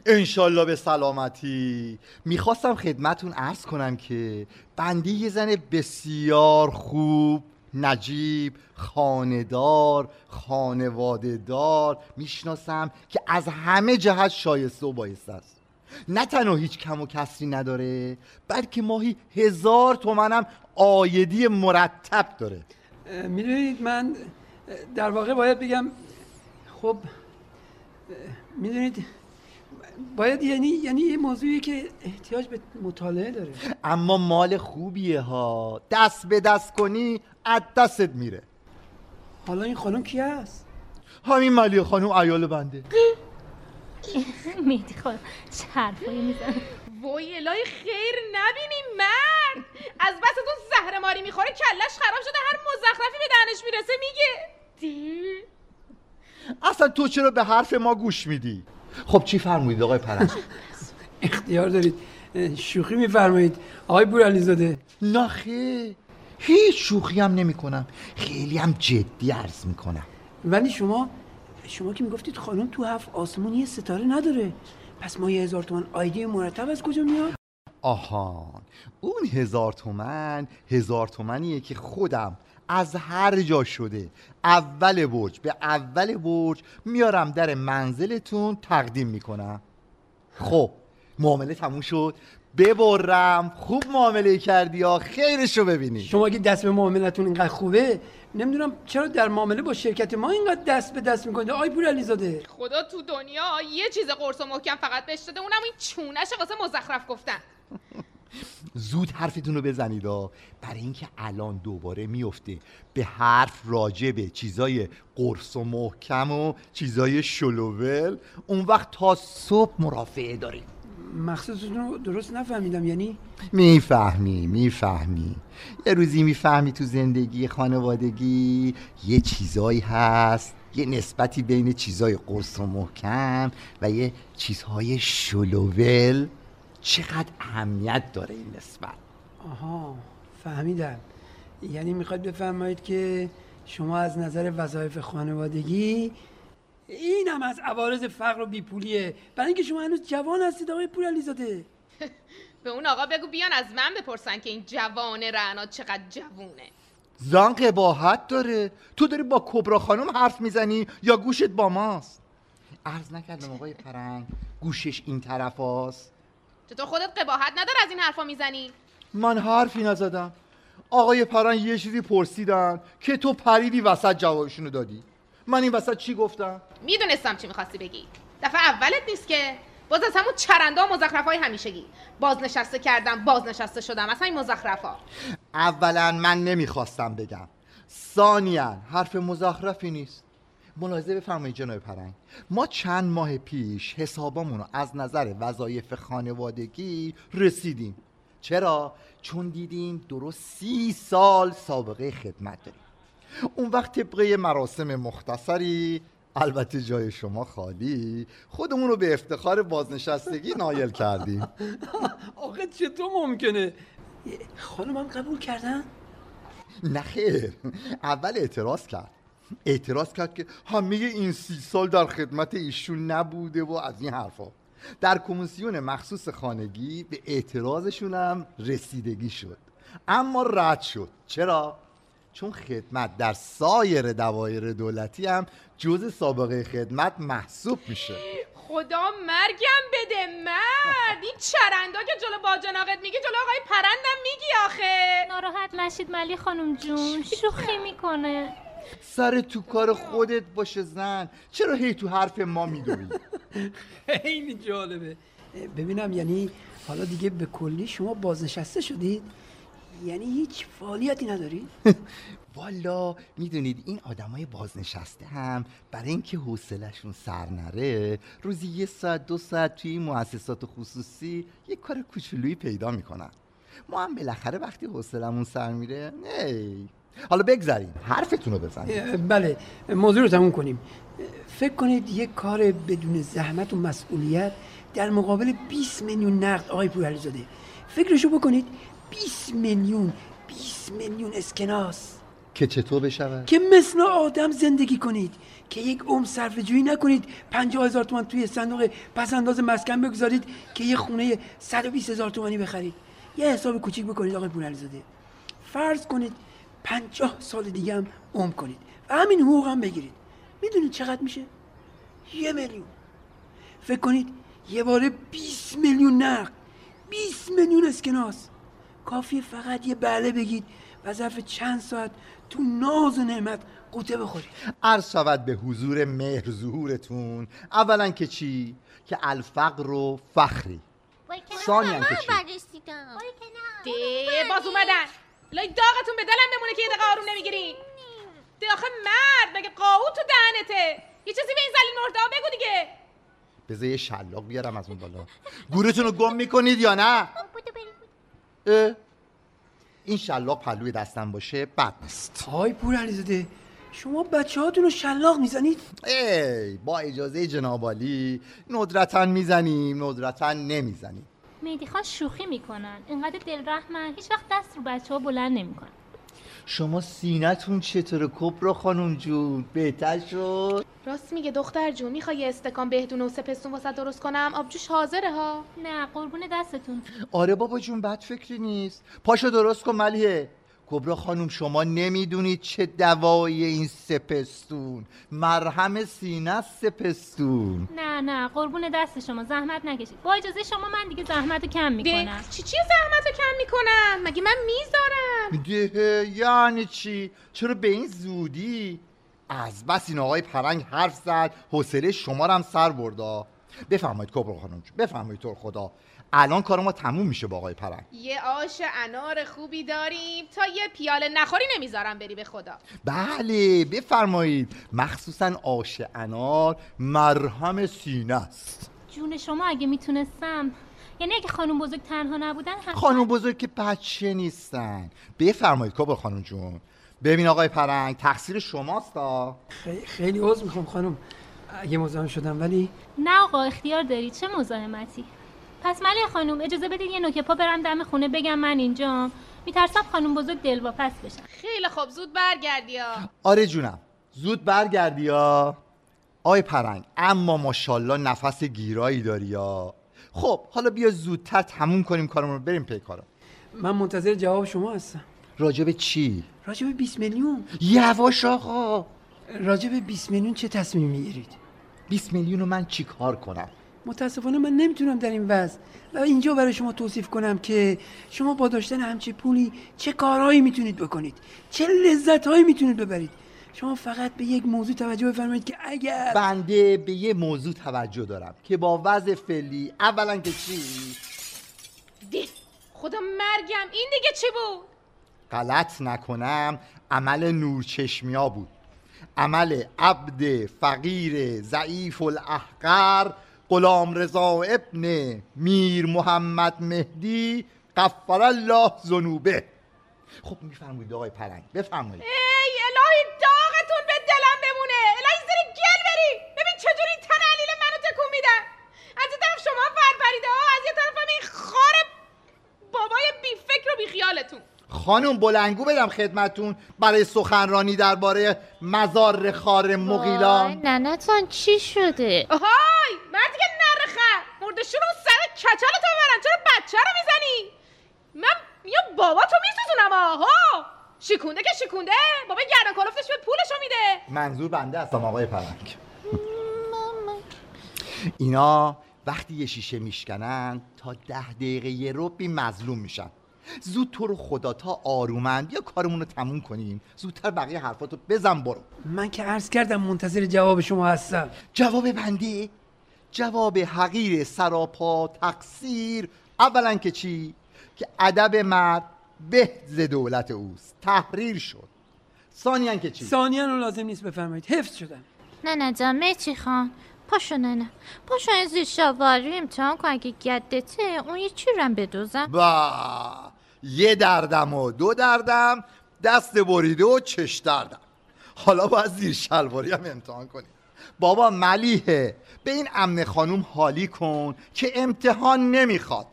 انشالله به سلامتی. می‌خواستم خدمتون عرض کنم که بنده یه زن بسیار خوب نجیب خاندار خانواده دار می‌شناسم که از همه جهت شایسته و بایسته است. نه تنها هیچ کم و کسری نداره بلکه ماهی هزار تومنم آیدی مرتب داره. می‌دونید من در واقع باید بگم خب می‌دونید باید یعنی یعنی یه موضوعی که احتیاج به مطالعه داره. اما مال خوبیه ها. دست به دست کنی از دستت میره. حالا این خانم کی هست همین مالی خانم ایال بنده. میدی خانم چه حرفایی میزن وای الهی خیر نبینی من از بس تو زهر ماری می‌خوره کلش خراب شده هر مزخرفی به دهنش می‌رسه میگه. دی. اصلا تو چرا به حرف ما گوش میدی؟ خب چی فرمودید آقای پرنج اختیار دارید. شوخی میفرمایید. آقای بورعلیزاده. نخه هیچ شوخی هم نمی کنم خیلی هم جدی عرض می‌کنم. ولی شما شما که می‌گفتید خانم تو هفت آسمون یه ستاره نداره. پس ما یه هزار تومن آیدی مرتب از کجا میاد؟ آهان. اون هزار تومن هزار تومنیه که خودم از هر جا شده. اول برج. به اول برج میارم در منزلتون تقدیم می‌کنم. خب معامله تموم شد. ببرم. خوب معامله کردی ها. خیرش رو ببینی شما که دست به معاملتون اینقدر خوبه نمی‌دونم چرا در معامله با شرکت ما اینقدر دست به دست می‌کنید؟ آی پور علیزاده خدا تو دنیا یه چیز قرص و محکم فقط بهش داده اونم این چونش واسه مزخرف گفتن. زود حرفتون رو بزنید ها برای اینکه الان دوباره میفته به حرف راجع به چیزای قرص و محکم و چیزای شلوول اون وقت تا صبح مرافعه داریم. مقصدتون رو درست نفهمیدم یعنی؟ می‌فهمی می‌فهمی. یه روزی می‌فهمی تو زندگی خانوادگی یه چیزایی هست یه نسبتی بین چیزای قرص و محکم و یه چیزهای شلوول. چقدر اهمیت داره این نسبت؟ آها فهمیدم. یعنی می‌خواید بفرمایید که شما از نظر وظایف خانوادگی این هم از عوارض فقر و بیپولیه. برای اینکه شما هنوز جوان هستید آقای پور علیزاده به اون آقا بگو بیان از من بپرسن که این جوان رعنا چقدر جوونه. زن قباحت داره. تو داری با کبرا خانم حرف می‌زنی یا گوشت با ماست؟ عرض نکردم آقای پرنگ گوشش این طرف هاست. چطور خودت قباحت نداره از این حرفا می‌زنی؟ من حرفی نزدم. آقای پرنگ یه چیزی پرسیدن که تو پریدی وسط جوابشونو دادی. من این وسط چی گفتم؟ می‌دونستم چی می‌خواستی بگی. دفعه اولت نیست که. باز از همون چرنده و مزخرف های همیشگی. بازنشسته کردم بازنشسته شدم. اصلا این مزخرف ها اولا من نمی‌خواستم بگم. ثانیا حرف مزخرفی نیست. ملاحظه بفرمایید جناب پرنگ. ما چند ماه پیش حسابامون رو از نظر وظایف خانوادگی رسیدیم. چرا؟ چون دیدیم درست سی سال سابقه خدمت داریم. اون وقت طبقه مراسم مختصری البته جای شما خالی خودمون رو به افتخار بازنشستگی نایل کردیم. آقا چطور ممکنه؟ خانم قبول کردن؟ نه خیر. اول اعتراض کرد. اعتراض کرد که همه این سی سال در خدمت ایشون نبوده و از این حرفا. در کمیسیون مخصوص خانگی به اعتراضشون هم رسیدگی شد. اما رد شد. چرا؟ چون خدمت در سایر دوایر دولتی هم جز سابقه خدمت محسوب میشه خدا مرگم بده مرد. این چرندا که جلو باجناقت میگی جلو آقای پرندم میگی آخه. ناراحت نشید ملی خانم جون. شوخی می‌کنه. سر تو کار خودت باشه زن. چرا هی تو حرف ما میدوی؟ خیلی جالبه. ببینم یعنی حالا دیگه به کلی شما بازنشسته شدید. یعنی هیچ فعالیتی ندارید والا می‌دونید این آدمای بازنشسته هم برای اینکه حوصلشون سر نره روزی یه ساعت دو ساعت توی این مؤسسات خصوصی یه کار کوچولویی پیدا می‌کنن. ما هم بالاخره وقتی حوصلمون سر میره ای حالا بگذاریم حرفتون رو بزنید بله موضوع رو تموم کنیم. فکر کنید یک کار بدون زحمت و مسئولیت در مقابل 20 میلیون نقد آقای پورعلیزاده فکرشو بکنید 20 میلیون 20 میلیون اسکناس. که چطور بشود؟ که مثل آدم زندگی کنید. که یک عمر صرف جویی نکنید. 50 هزار تومان توی صندوق پس انداز مسکن بگذارید. که یه خونه 120 هزار تومانی بخرید. یه حساب کوچیک بکنید آقای پورعلیزاده فرض کنید 50 سال دیگه هم عمر کنید. و همین حقوق هم بگیرید. می‌دونید چقدر میشه؟ یه میلیون. فکر کنید یه باره 20 میلیون نقد. 20 میلیون اسکناس. کافی فقط یه بله بگید و ظرف چند ساعت تو ناز و نعمت قوطه بخورید. عرض شود به حضور مهر ظهورتون اولا که چی؟ که الفقر و فخری. ثانیا که چی؟ ده باز اومدن. لای داغتون به دلم بمونه که یه دقیقه آروم نمی‌گیرین ده آخه مرد مگه قاوت تو دهنته؟ یه چیزی به این زلیل مرده بگو دیگه. بذار یه شلاق بیارم از اون بالا. گورتون رو گم می‌کنید یا نه؟ اه؟ این شلاق پلوی دستم باشه بد نیست. آقای پور علیزاده شما بچه هاتون رو شلاق می‌زنید؟ ای با اجازه جنابالی ندرتا می‌زنیم ندرتا نمی‌زنیم. مهدی خان شوخی می‌کنن. اینقدر دل رحمن هیچ وقت دست رو بچه ها بلند نمی‌کنن. شما سینتون چطوره کبرا خانم جون؟ بهتر شد؟ راست میگه دختر جون. می‌خوای یه استکان بهدون و سپستون واسه درست کنم؟ آبجوش حاضره ها. نه قربون دستتون. آره بابا جون بد فکری نیست. پاشو درست کن ملیه. کبرا خانم شما نمی‌دونید چه دوایی این سپستون. مرهم سینه سپستون. نه نه قربون دست شما زحمت نکشید. با اجازه شما من دیگه زحمت رو کم می‌کنم. چی چی زحمت رو کم می‌کنم؟ مگه من می‌ذارم؟ ده یعنی چی؟ چرا به این زودی؟ از بس این آقای پرنگ حرف زد حوصله شما رو هم سر بردا بفرمایید کبرا خانم بفرمایید تو خدا. الان کار ما تموم میشه با آقای پرنگ. یه آش انار خوبی داریم. تا یه پیاله نخوری نمی‌ذارم بری به خدا. بله بفرمایید. مخصوصا آش انار مرهم سینه است. جون شما اگه می‌تونستم. یعنی اگه خانم بزرگ تنها نبودن هم خانم بزرگ که بچه نیستن. بفرمایید کبرا خانم جون. ببین آقای پرنگ تقصیر شماست ها. خیلی, خیلی عذر می‌خوام خانم. اگه مزاحم شدم ولی؟ نه آقا اختیار دارید. چه مزاحمتی؟ پس ملی خانم اجازه بدید یه نوک پا برم دم خونه بگم من اینجام میترسم خانم بزرگ دلواپس بشن خیلی خوب زود برگردی ها. آره جونم. زود برگردی یا آی پرنگ اما ماشاءالله نفس گیرایی داری یا خب حالا بیا زودتر تموم کنیم کارمون رو بریم پی کارم من منتظر جواب شما هستم. راجب چی؟ راجب 20 میلیون. یواش آقا. راجب 20 میلیون چه تصمیم می‌گیرید؟ 20 میلیون رو من چی کار کنم؟ متاسفانه من نمی‌تونم در این وضع. و اینجا برای شما توصیف کنم که شما با داشتن همچی پولی چه کارهایی می‌تونید بکنید؟ چه لذتهایی می‌تونید ببرید؟ شما فقط به یک موضوع توجه بفرمایید که اگر بنده به یه موضوع توجه دارم که با وضع فعلی اولا که چی؟ دی خدا مرگم. این دیگه چی بود؟ غلط نکنم. عمل نورچشمیا بود. عمل عبد فقیر ضعیف الاحقر غلام رضا ابن میر محمد مهدی غفر الله ذنوبه. خب میفرمایید آقای پرنگ بفرمایید. ای الهی داغتون به دلم بمونه. الهی زیر گل بری. ببین چجوری تن علیل منو تکون میدن از یه طرف شما فرپریده ها از یه طرف این خار بابای بی فکر و بی خیالتون خانم بلنگو بدم خدمتون برای سخنرانی درباره مزار خار مقیلان ننتان چی شده؟ آهای مردی که نرخه مردشون رو سر کچل تو ببرن چرا بچه رو می‌زنی؟ من یا بابا تو میسوزونم آها. شکونده که شکونده بابا گردن کلفتش به پولشو میده. منظور بنده هستم آقای پرنگ اینا وقتی یه شیشه میشکنن تا ده دقیقه یه ربی مظلوم میشن. زود تو رو خدا تا آرومن بیا کارمون رو تموم کنیم. زودتر بقیه حرفاتو بزن برو. من که عرض کردم منتظر جواب شما هستم. جواب بنده جواب حقیر سراپا تقصیر. اولا که چی؟ که ادب مرد به دولت اوست. تحریر شد. ثانیا که چی؟ ثانیا رو لازم نیست بفرمایید. حفظ شدن نه نه جان مهچی خان. پاشو نه نه پاشو این زیر شاواری امتحان کن اگه گدته. اون یه چی رم بدوزم. با. یه دردم و دو دردم دست بریده و چش دردم. حالا باید زیر شلواری هم امتحان کنیم. بابا ملیحه. به این امن خانوم حالی کن که امتحان نمی‌خواد.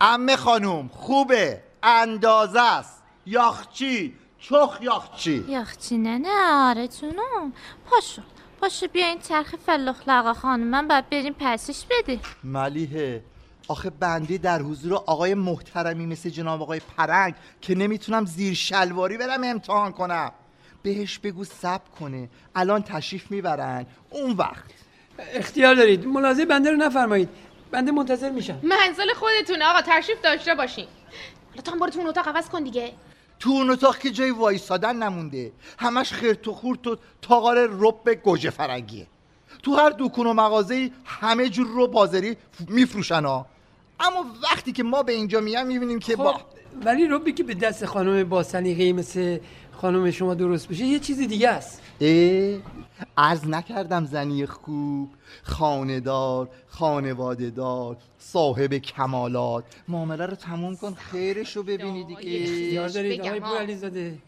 امه خانوم خوبه اندازه است. یاخچی چخ یاخچی. یاخچی نه نه آرتونم پاشو پاشو بیا این چرخ فلاخ لقا خانم من باید بریم پسش بده ملیحه آخه بنده در حضور آقای محترمی مثل جناب آقای پرنگ که نمی‌تونم زیر شلواری برم امتحان کنم. بهش بگو سب کنه. الان تشریف می‌برن. اون وقت. اختیار دارید. ملاحظه بنده رو نفرمایید. بنده منتظر میشم. منزل خودتونه. آقا تشریف داشته باشین. حالا تو هم برو تو اون اتاق عوض کن دیگه. تو اون اتاق که جای وایسادن نمونده. همش خرت و خورت و تاقار رب گوجه فرنگیه. تو هر دکون و مغازه همه جور رو بازاری میفروشن ها. اما وقتی که ما به اینجا میام می‌بینیم که با خب ولی ربی که به دست خانم با سلیقه مثل خانم شما درست بشه یه چیز دیگه است. اه عرض نکردم زنی خوب خاندار خانواده دار صاحب کمالات. معامله رو تموم کن خیرش رو ببینی دیگه. اختیار دارید؟ آقای پورعلیزاده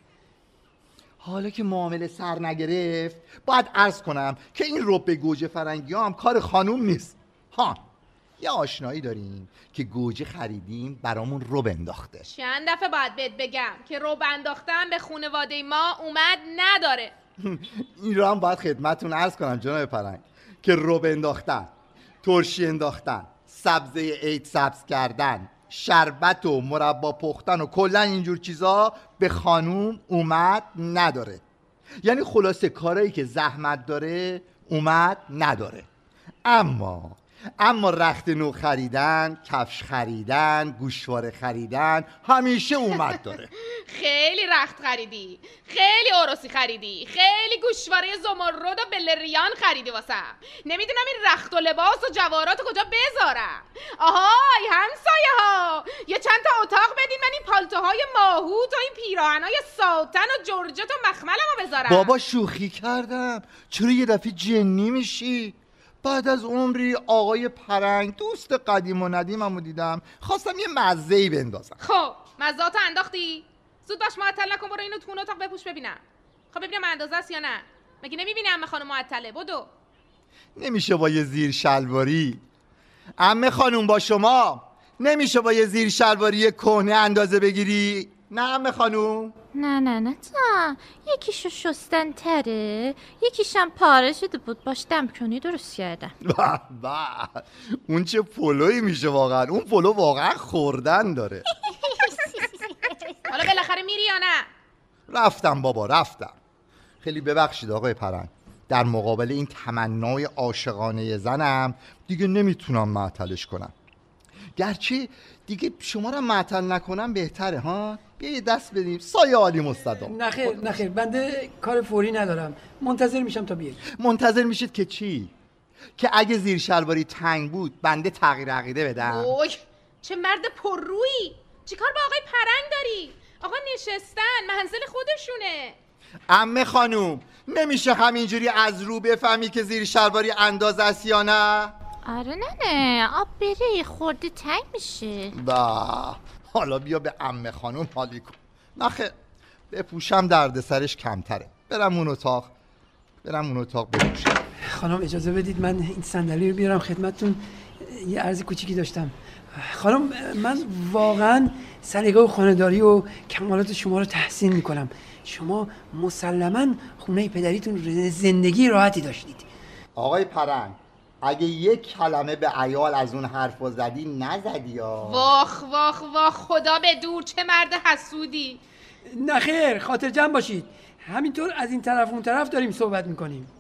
حالا که معامله سر نگرفت باید عرض کنم که این رب گوجه فرنگی هم کار خانوم نیست. ها. یه آشنایی داریم که گوجه خریدیم برامون رب انداخته چند دفعه باید بهت بگم که رو انداختن به خانواده ما اومد نداره. این رو هم باید خدمتون عرض کنم جناب پرنگ که رب انداختن ترشی انداختن سبزه عید سبز کردن شربت و مربا پختن و کلا اینجور چیزا به خانوم اومد نداره. یعنی خلاصه کارایی که زحمت داره اومد نداره. اما اما رخت نو خریدن کفش خریدن گوشواره خریدن همیشه اومد داره. خیلی رخت خریدی خیلی اوروسی خریدی خیلی گوشواره زمرد و بلریان خریدی واسه. نمی‌دونم این رخت و لباس و جوارات کجا بذارم آهای همسایه ها یه چند تا اتاق بدین من این پالتوهای ماهوت و این پیراهنای ساتن و جرجت و مخملمو بذارم. بابا شوخی کردم. چرا یه دفعه جنی میشی؟ بعد از عمری آقای پرنگ دوست قدیم و ندیممو دیدم. خواستم یه مزه ای بندازم. خب مزاتو انداختی؟ زود باش معطل نکن برو اینو تو اون اتاق بپوش ببینم. خب ببینم اندازه است یا نه؟ مگه نمی‌بینی عمه خانم معطله؟ بدو. نمیشه با یه زیر شلواری. عمه خانوم با شما. نمیشه با یه زیر شلواری کهنه اندازه بگیری. نه عمه خانوم. نه نه نه تا. یکیشو شستن تره یکیشم پاره شده بود. باش دم کنی درست کردم. به به. اون چه پلوی میشه واقعا. اون پلو واقعا خوردن داره. حالا بالاخره میری یا نه؟ رفتم بابا رفتم. خیلی ببخشید آقای پرنگ در مقابل این تمنای عاشقانه زنم دیگه نمی‌تونم معطلش کنم. گرچه دیگه شما رو معطل نکنم بهتره ها؟ بیا یه دست بدیم. سایه عالی مستدام نخیر نخیر بنده کار فوری ندارم. منتظر میشم تا بیای منتظر میشید که چی؟ که اگه زیر شلواری تنگ بود بنده تغییر عقیده بدم. اوی چه مرد پررویی. چیکار با آقای پرنگ داری؟ آقا نشستن منزل خودشونه. امه خانوم نمیشه همینجوری از رو بفهمی که زیر شلواری انداز است یا نه؟ آره نه نه آب بره خورده تنگ میشه. با حالا بیا به امه خانوم حالی کن. نخه بپوشم درد سرش کمتره. برم اون اتاق برم اون اتاق بپوشم. خانم اجازه بدید من این صندلی رو بیارم خدمتتون. یه عرض کوچیکی داشتم. خانم من واقعا سلیقه و خانهداری و کمالات شما رو تحسین می‌کنم. شما مسلما خونه پدریتون زندگی راحتی داشتید. آقای پرنگ اگه یک کلمه به عیال از اون حرف زدی نزدی یا واخ واخ واخ. خدا به دور چه مرد حسودی. نخیر خاطر جمع باشید. همینطور از این طرف اون طرف داریم صحبت می‌کنیم.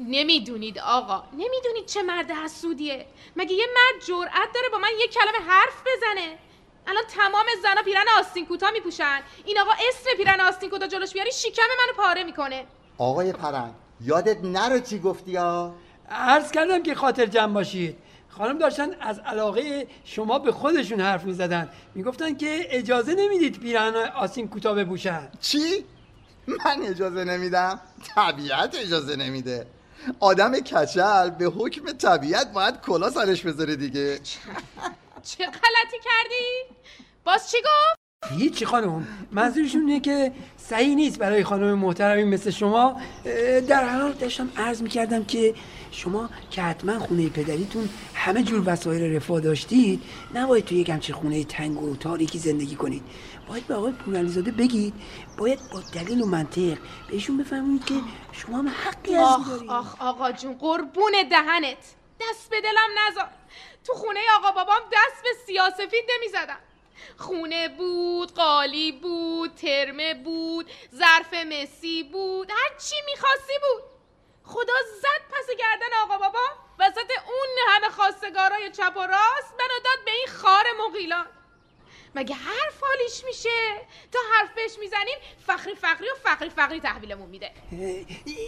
نمی‌دونید آقا. نمی‌دونید چه مرد حسودیه. مگه یه مرد جرأت داره با من یه کلمه حرف بزنه؟ الان تمام زنا پیرن آستین کوتاه میپوشن. این آقا اسم پیرن آستین کوتاه جلوش بیاری شکم منو پاره می‌کنه. آقای پرنگ یادت نرو چی گفتی یا عرض کردم که خاطر جمع باشید. خانم داشتن از علاقه شما به خودشون حرف می‌زدن. می‌گفتن که اجازه نمی‌دید پیرن آستین کوتاه بپوشن چی؟ من اجازه نمیدم؟ طبیعت اجازه نمیده. آدم کچل به حکم طبیعت باید کلا سرش بذاره دیگه. چه غلطی کردی؟ باز چی گفت؟ هیچی خانم. منظورشون اینه که صحیح نیست برای خانم محترمی مثل شما. در حال داشتم عرض می‌کردم که شما که حتما خونه پدریتون همه جور وسایل رفاه داشتید نباید توی یک همچین خونه تنگ و تاریکی زندگی کنید. باید به آقای پورعلیزاده بگید باید با دلیل و منطق بهشون بفهمید که شما هم حقی از آخ آخ آقا جون قربون دهنت. دست به دلم نذار تو خونه آقا بابام دست به سیاسفید نمی‌زدم. خونه بود قالی بود ترمه بود ظرف مسی بود هر چی می‌خواستی بود. خدا زد پس گردن آقا بابا. وسط اون همه خواستگارای چپ و راست منو داد به این خار مقیلان مگه حرف حالیش میشه؟ تا حرف بهش می‌زنیم فخری فقری و فقری فقری تحویلمون میده.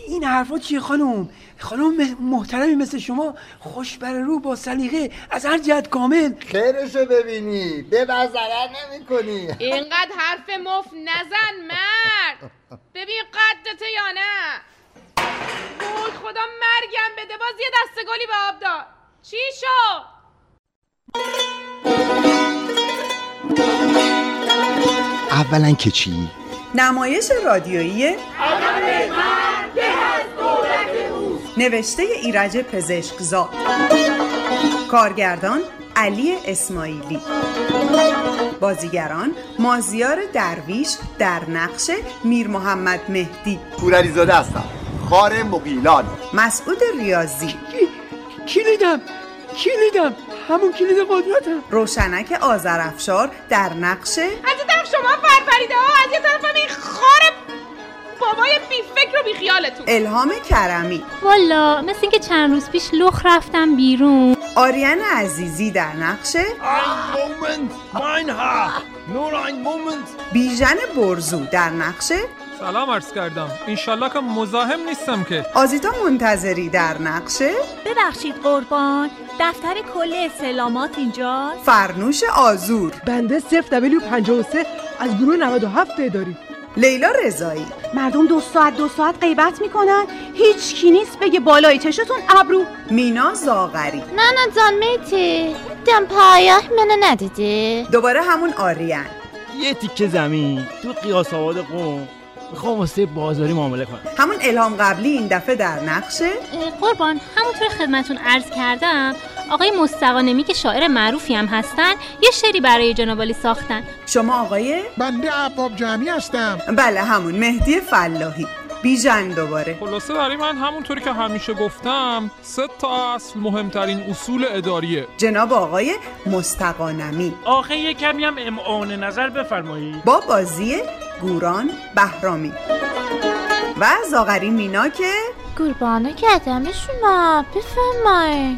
این حرفا چیه خانم؟ خانم محترمی مثل شما خوش بر رو با سلیقه از هر جهت کامل. خیرشو ببینی. به ضرر نمی کنی اینقدر حرف مف نزن مرد. ببین قدته یا نه. وای خدا مرگم بده. باز یه گلی به آب داد چی شد؟ اولا که چی؟ نمایش رادیویی نوشته ایرج پزشکزاد کارگردان علی اسماعیلی. بازیگران مازیار درویش در نقش میر محمد مهدی. پورعلیزاده هستم. خار مقیلان مسعود ریاضی. کلیدم کلیدم همون کلید قدرتم. روشنک آذرافشار در نقش از یه طرف شما فرفریده ها از یه طرف این خار بابای بی فکر و بی خیالتون الهام کرمی. والا مثل اینکه چند روز پیش لخ رفتم بیرون. آریان عزیزی در نقش بیژن برزو در نقش سلام عرض کردم. انشالله که مزاحم نیستم که. آزیتا منتظری در نقش ببخشید قربان. دفتر کل اصطلاحات اینجا؟ فرنوش آزور. بنده 0W53 از گروه 97 اداری. لیلا رضایی. مردم دو ساعت دو ساعت غیبت می‌کنن. هیچ کی نیست بگه بالای چشتون ابرو. مینا زاغری. نه نه جان میتی. دم پایه منو ندیدی؟ دوباره همون آریان. یه تیکه زمین. تو قیاس آباد قوم می‌خوام واسه بازاری معامله کنم. همون الهام قبلی این دفعه در نقشه؟ قربان. همونطور خدمتون عرض کردم آقای مستقانمی که شاعر معروفی هم هستن یه شعری برای جناب ساختن. شما آقای؟ بنده عباب جمعی هستم. بله همون. مهدی فلاحی. بیژن دوباره. خلاصه برای من همونطوری که همیشه گفتم سه تا اصل مهمترین اصول اداریه. جناب آقای مستقانمی آخه یه کمی هم امعان نظر بفرمایید با بازی گوران بهرامی. و زاغری مینا که قربانه کردمشونا بفرمای.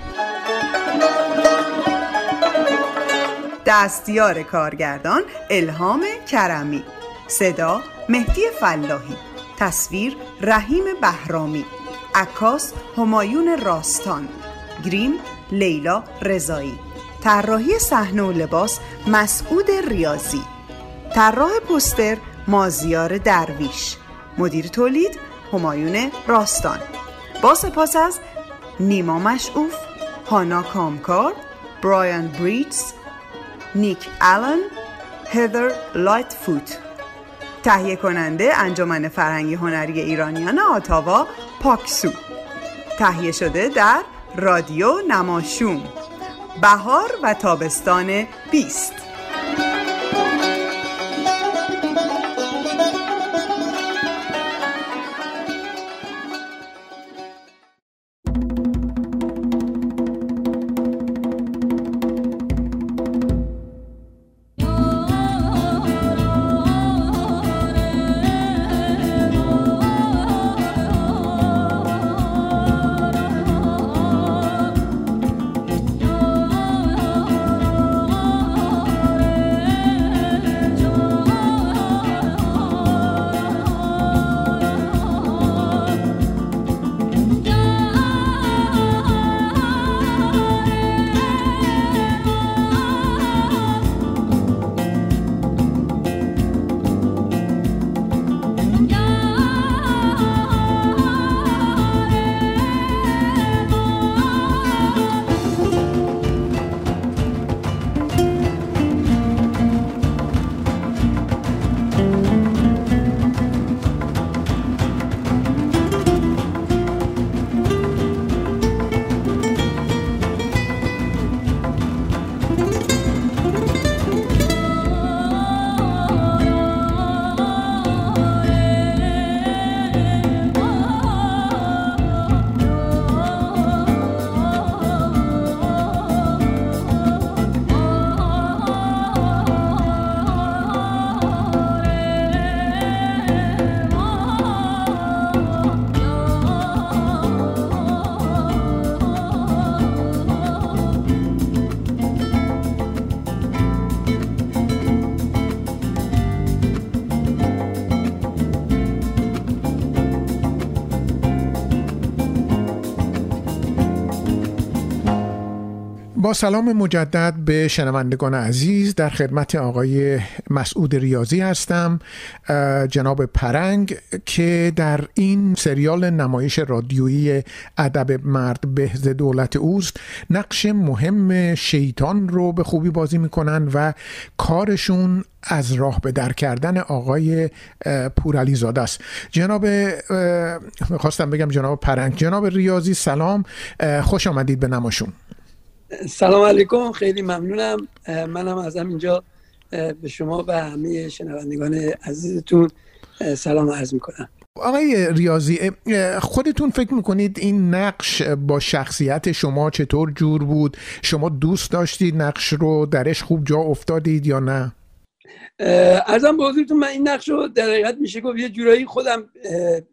دستیار کارگردان الهام کرمی. صدا مهدی فلاحی. تصویر رحیم بهرامی. عکاس همایون راستان. گریم لیلا رضایی. طراحی صحنه و لباس مسعود ریاضی. طراح پوستر مازیار درویش. مدیر تولید همایون راستان. با سپاس از نیما مشعوف هانا کامکار برایان بریتز نیک آلن لایت فوت تهیه کننده انجمن فرهنگی هنری ایرانیان آتاوا پاکسو. تهیه شده در رادیو نماشوم. بهار و تابستان بیست. سلام مجدد به شنوندگان عزیز در خدمت آقای مسعود ریاضی هستم جناب پرنگ که در این سریال نمایش رادیویی ادب مرد بهز دولت اوست. نقش مهم شیطان رو به خوبی بازی می‌کنن و کارشون از راه به در کردن آقای پورعلی زاده است. جناب خواستم بگم جناب پرنگ جناب ریاضی سلام خوش آمدید به نماشون. سلام علیکم خیلی ممنونم. منم از اینجا به شما و همه شنوندگان عزیزتون سلام عرض می‌کنم. آقای ریاضی خودتون فکر می‌کنید این نقش با شخصیت شما چطور جور بود؟ شما دوست داشتید نقش رو درش خوب جا افتادید یا نه؟ ارزم به حضورتون من این نقش رو در حقیقت میشه گفت. یه جورایی خودم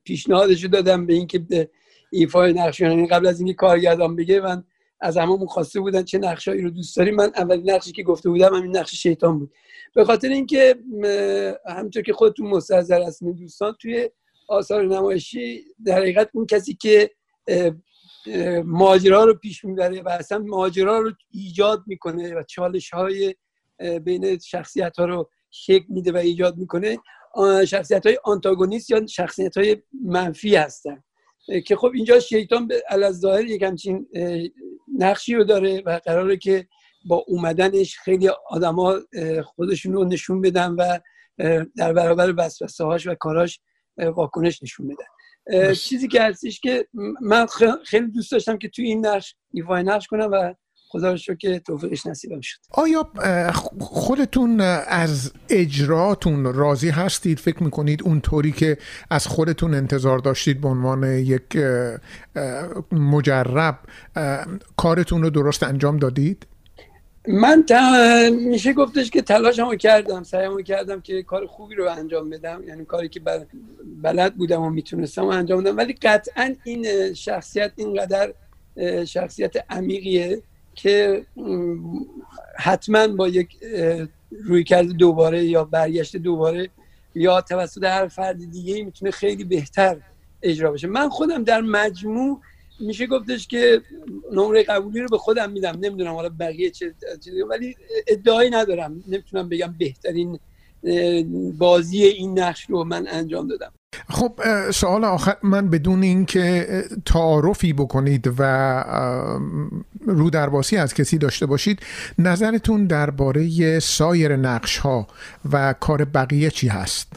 پیشنهادش دادم به اینکه به ایفای نقش یعنی قبل از اینکه کارگردان بگه. من از هممون خواسته بودن چه نقشایی رو دوست داریم. من اولین نقشی که گفته بودم همین نقش شیطان بود. به خاطر اینکه همونطور که خودتون مستحضر هستین دوستان توی آثار نمایشی در حقیقت اون کسی که ماجرا رو پیش می‌بره و اصلا ماجرا رو ایجاد می‌کنه و چالش های بین شخصیت ها رو شکل میده و ایجاد می‌کنه شخصیت های آنتاگونیست یا شخصیت های منفی هستن. که خب اینجا شیطان به ظاهر یک همچین نقشی رو داره و قراره که با اومدنش خیلی آدما خودشون رو نشون بدن و در برابر وسوسه هاش و کاراش واکنش نشون بدن. چیزی که هستش که من خیلی دوست داشتم که توی این نقش ایفای نقش کنم و خدا رو که توفیقش نصیبم شد. آیا خودتون از اجراتون راضی هستید؟ فکر می‌کنید اونطوری که از خودتون انتظار داشتید به عنوان یک مجرب کارتون رو درست انجام دادید؟ من میشه گفتش که تلاشمو کردم سعیمو کردم که کار خوبی رو انجام بدم. یعنی کاری که بلد بودم و می‌تونستم انجام بدم. ولی قطعا این شخصیت اینقدر شخصیت عمیقیه که حتما با یک روی کرده دوباره یا برگشت دوباره یا توسط هر فرد دیگه می‌تونه خیلی بهتر اجرا بشه. من خودم در مجموع میشه گفتش که نمره قبولی رو به خودم میدم. نمی‌دونم حالا بقیه چه ولی ادعایی ندارم. نمی‌تونم بگم بهترین بازی این نقش رو من انجام دادم. خب سوال آخر من بدون اینکه تعارفی بکنید و رو درباسی از کسی داشته باشید نظرتون درباره سایر نقش ها و کار بقیه چی هست؟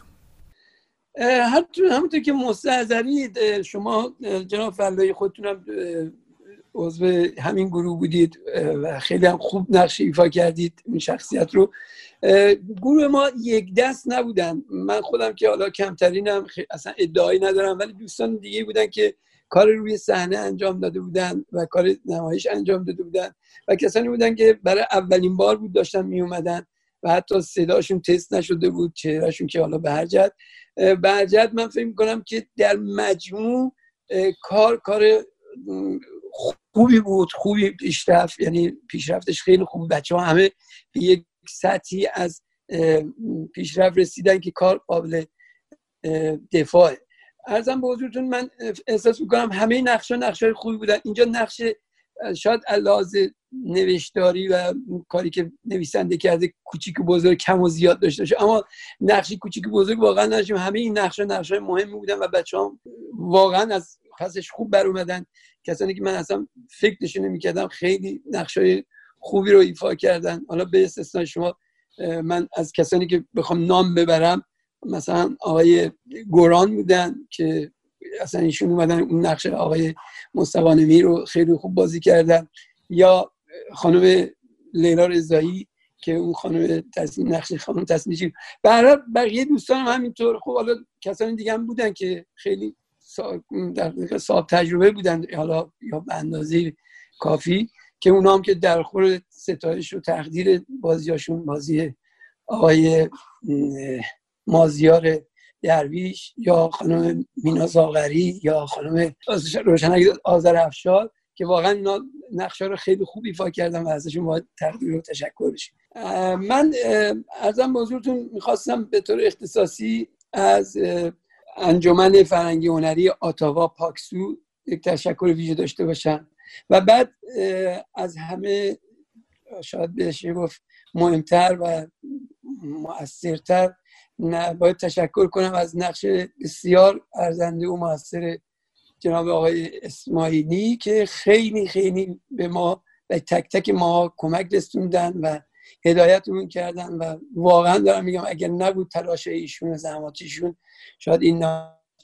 همونطور که مستحضرید شما جناب فلایی خودتونم عضو همین گروه بودید و خیلی هم خوب نقش ایفا کردید این شخصیت رو گروه ما یک دست نبودن. من خودم که حالا کمترینم اصلا ادعایی ندارم ولی دوستان دیگه بودن که کار روی صحنه انجام داده بودن و کار نمایش انجام داده بودن. و کسانی بودن که برای اولین بار بود داشتن می اومدن و حتی صداشون تست نشده بود چهرهشون که حالا به هر جد به من فکر می‌کنم که در مجموع کار کار خوبی بود. خوبی پیشرفت یعنی پیشرفتش خیلی خوب بچه ها همه به یک سطحی از پیشرفت رسیدن که کار قابل دفاعه. ارزم به حضورتون من احساس می‌کنم همه نقشه نقشه خوبی بودن. اینجا نقش شاید لحاظ نوشتاری و کاری که نویسنده کرده کوچیک و بزرگ کم و زیاد داشته باشه. اما نقشی کوچیک و بزرگ واقعا نداشتیم. همه این نقشه نقشه مهمی بودن و بچه هم واقعا از پسش خوب بر اومدن. کسانی که من اصلا فکرشون نمی‌کردم خیلی نقشه خوبی رو ایفا کردن. حالا به استثنای شما من از کسانی که بخوام نام ببرم مثلا آقای گوران بودن که اصلا ایشون اومدن اون نقش آقای مصطفی رو خیلی خوب بازی کردن. یا خانم لیلا رضایی که اون خانم تصمیم نقش خانم تصمیم برای بقیه دوستان هم همینطور. خب حالا کسانی دیگه هم بودن که خیلی در صاحب تجربه بودن. حالا یا به اندازه کافی. که اونا هم که در خور ستایش و تقدیر بازیاشون بازی آقای مازیار درویش یا خانم مینا زاغری یا خانم روشنگ آذر افشار که واقعا اینا نقشه رو خیلی خوب ایفا کردن و ازشون باید تقدیر و تشکر بشیم. من ارزم بزرگتون می‌خواستم به طور اختصاصی از انجمن فرنگی هنری آتاوا پاکسو یک تشکر ویژه داشته باشم. و بعد از همه شاید بشه گفت مهمتر و مؤثرتر باید تشکر کنم از نقش بسیار ارزنده و موثر جناب آقای اسماعیلی که خیلی خیلی به ما و تک تک ما کمک رسوندن و هدایتمون کردن و واقعا دارم میگم اگر نبود تلاش ایشون و زحماتیشون شاید این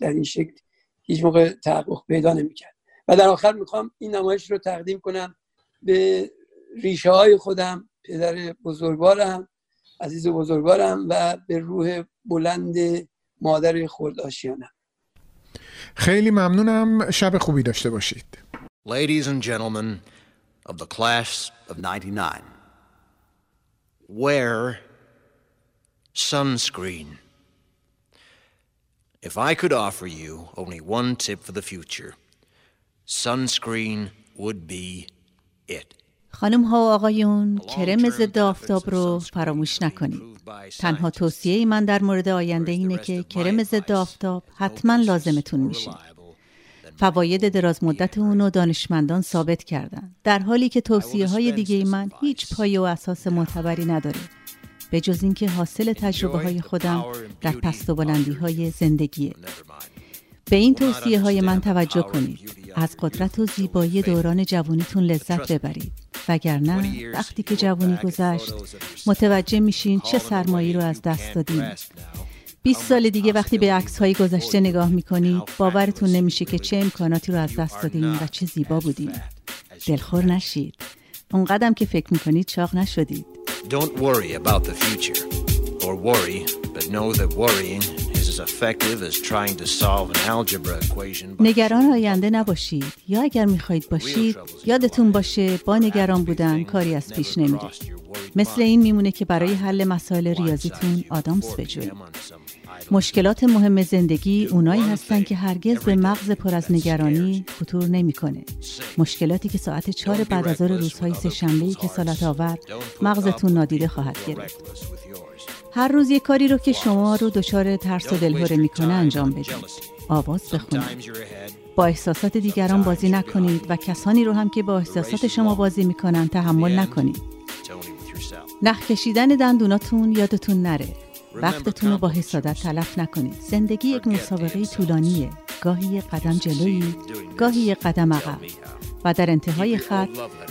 در این شکل هیچ موقع تحقق پیدا نمی‌کرد. و در آخر می‌خوام این نمایش رو تقدیم کنم به ریشه های خودم پدر بزرگوارم عزیز بزرگوارم و به روح بلند مادر خرداشیانم. خیلی ممنونم. شب خوبی داشته باشید. Ladies and gentlemen of the class of 99 Wear sunscreen. If I could offer you only one tip for the future sunscreen would be it. خانم ها و آقایون کرم ضد آفتاب رو فراموش نکنید. تنها توصیه من در مورد آینده اینه که کرم ضد آفتاب حتما لازمتون میشه. فواید دراز مدت اونو دانشمندان ثابت کردن. در حالی که توصیه های دیگه من هیچ پایه و اساس معتبری نداره. به جز اینکه حاصل تجربه های خودم در پست و بلندی های زندگیه. به این توصیه های من توجه کنید. از قدرت و زیبایی دوران جوانیتون لذت ببرید. وگرنه وقتی که جوانی گذشت متوجه میشین چه سرمایی رو از دست دادین 20 سال دیگه وقتی به عکس های گذشته نگاه می‌کنید باورتون نمیشه که چه امکاناتی رو از دست دادین و چه زیبا بودین. دلخور نشید. اون قدم که فکر می‌کنید چاق نشدید. Don't worry about the future or worry but know that worrying is as effective as trying to solve an algebra equation by نگران آینده نباشید. یا اگر می‌خواهید باشید یادتون باشه با نگران بودن کاری از پیش نمیره. مثل این میمونه که برای حل مسائل ریاضیتون آدامس بجوید مشکلات مهم زندگی اونایی هستن که هرگز به مغز پر از نگرانی خطور نمی‌کنه. مشکلاتی که ساعت چهار بعد از روزهای سهشنبه‌ای که سالت آور مغزتون نادیده خواهد گرفت. هر روز یک کاری رو که شما رو دچار ترس و دلهوره می‌کنه انجام بدید. آواز بخونید. با احساسات دیگران بازی نکنید و کسانی رو هم که با احساسات شما بازی می‌کنن تحمل نکنید. نخ کشیدن دندوناتون یادتون نره. وقتتون رو با حسادت تلف نکنید. زندگی یک مسابقه طولانیه. گاهی یک قدم جلویی. گاهی یک قدم عقب. و در انتهای خط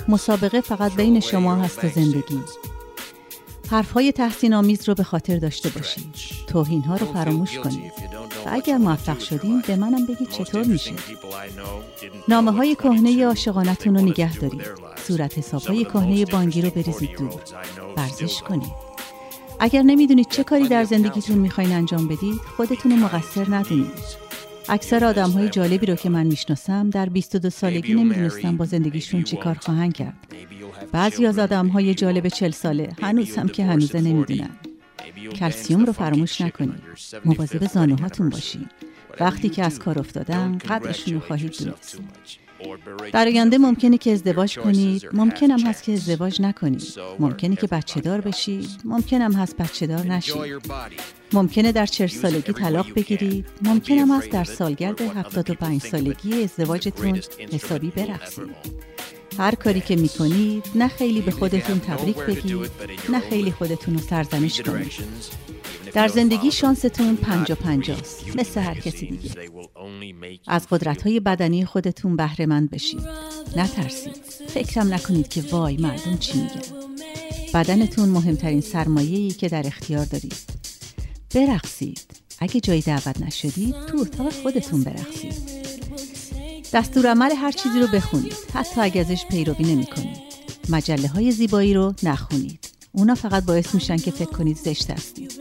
مسابقه فقط بین شما هست و زندگی. حرفهای تحسین آمیز رو به خاطر داشته باشید توهین ها رو فراموش کنید و اگر موفق شدین به منم بگید چطور میشه. نامه های کهنه عاشقانتون رو نگه دارید. صورت حساب های کهنه بانگی رو بریزید دور. ورزش کنید. اگر نمی‌دونید چه کاری در زندگیتون می‌خواین انجام بدید خودتون رو مقصر ندونید. اکثر آدم های جالبی رو که من می‌شناسم در 22 سالگی نمی‌دونستم با زندگیشون چی کار خواهند کرد. بعضی از آدم های جالب 40 ساله هنوز هم که هنوزه نمی‌دونن. کلسیوم رو فراموش نکنید. مواظب زانوهاتون باشید. وقتی که از کار افتادن قدرشون رو خواهید دونست. در آینده ممکنه که ازدواج کنید. ممکن هم هست که ازدواج نکنید. ممکنه که بچه دار بشید. ممکن هم هست بچه دار نشید. ممکنه در چهل سالگی طلاق بگیرید. ممکن هم هست در سالگرد 75 سالگی ازدواجتون حسابی برقصید هر کاری که می‌کنید نه خیلی به خودتون تبریک بگید نه خیلی خودتون رو سرزنش کنید. در زندگی شانستون پنجا پنجاست. مثل هر کسی دیگه. از قدرت های بدنی خودتون بهره مند بشید نترسید. فکرم نکنید که وای مردم چی میگن. بدنتون مهمترین سرمایه‌ای که در اختیار دارید. برقصید. اگه جایی دعوت نشدید تو اتاق خودتون برقصید. دستور عمل هر چیزی رو بخونید. حتی اگه ازش پیروی نمی کنید مجله های زیبایی رو نخونید. اونا فقط باعث میشن که فکر کنید زشت هستید.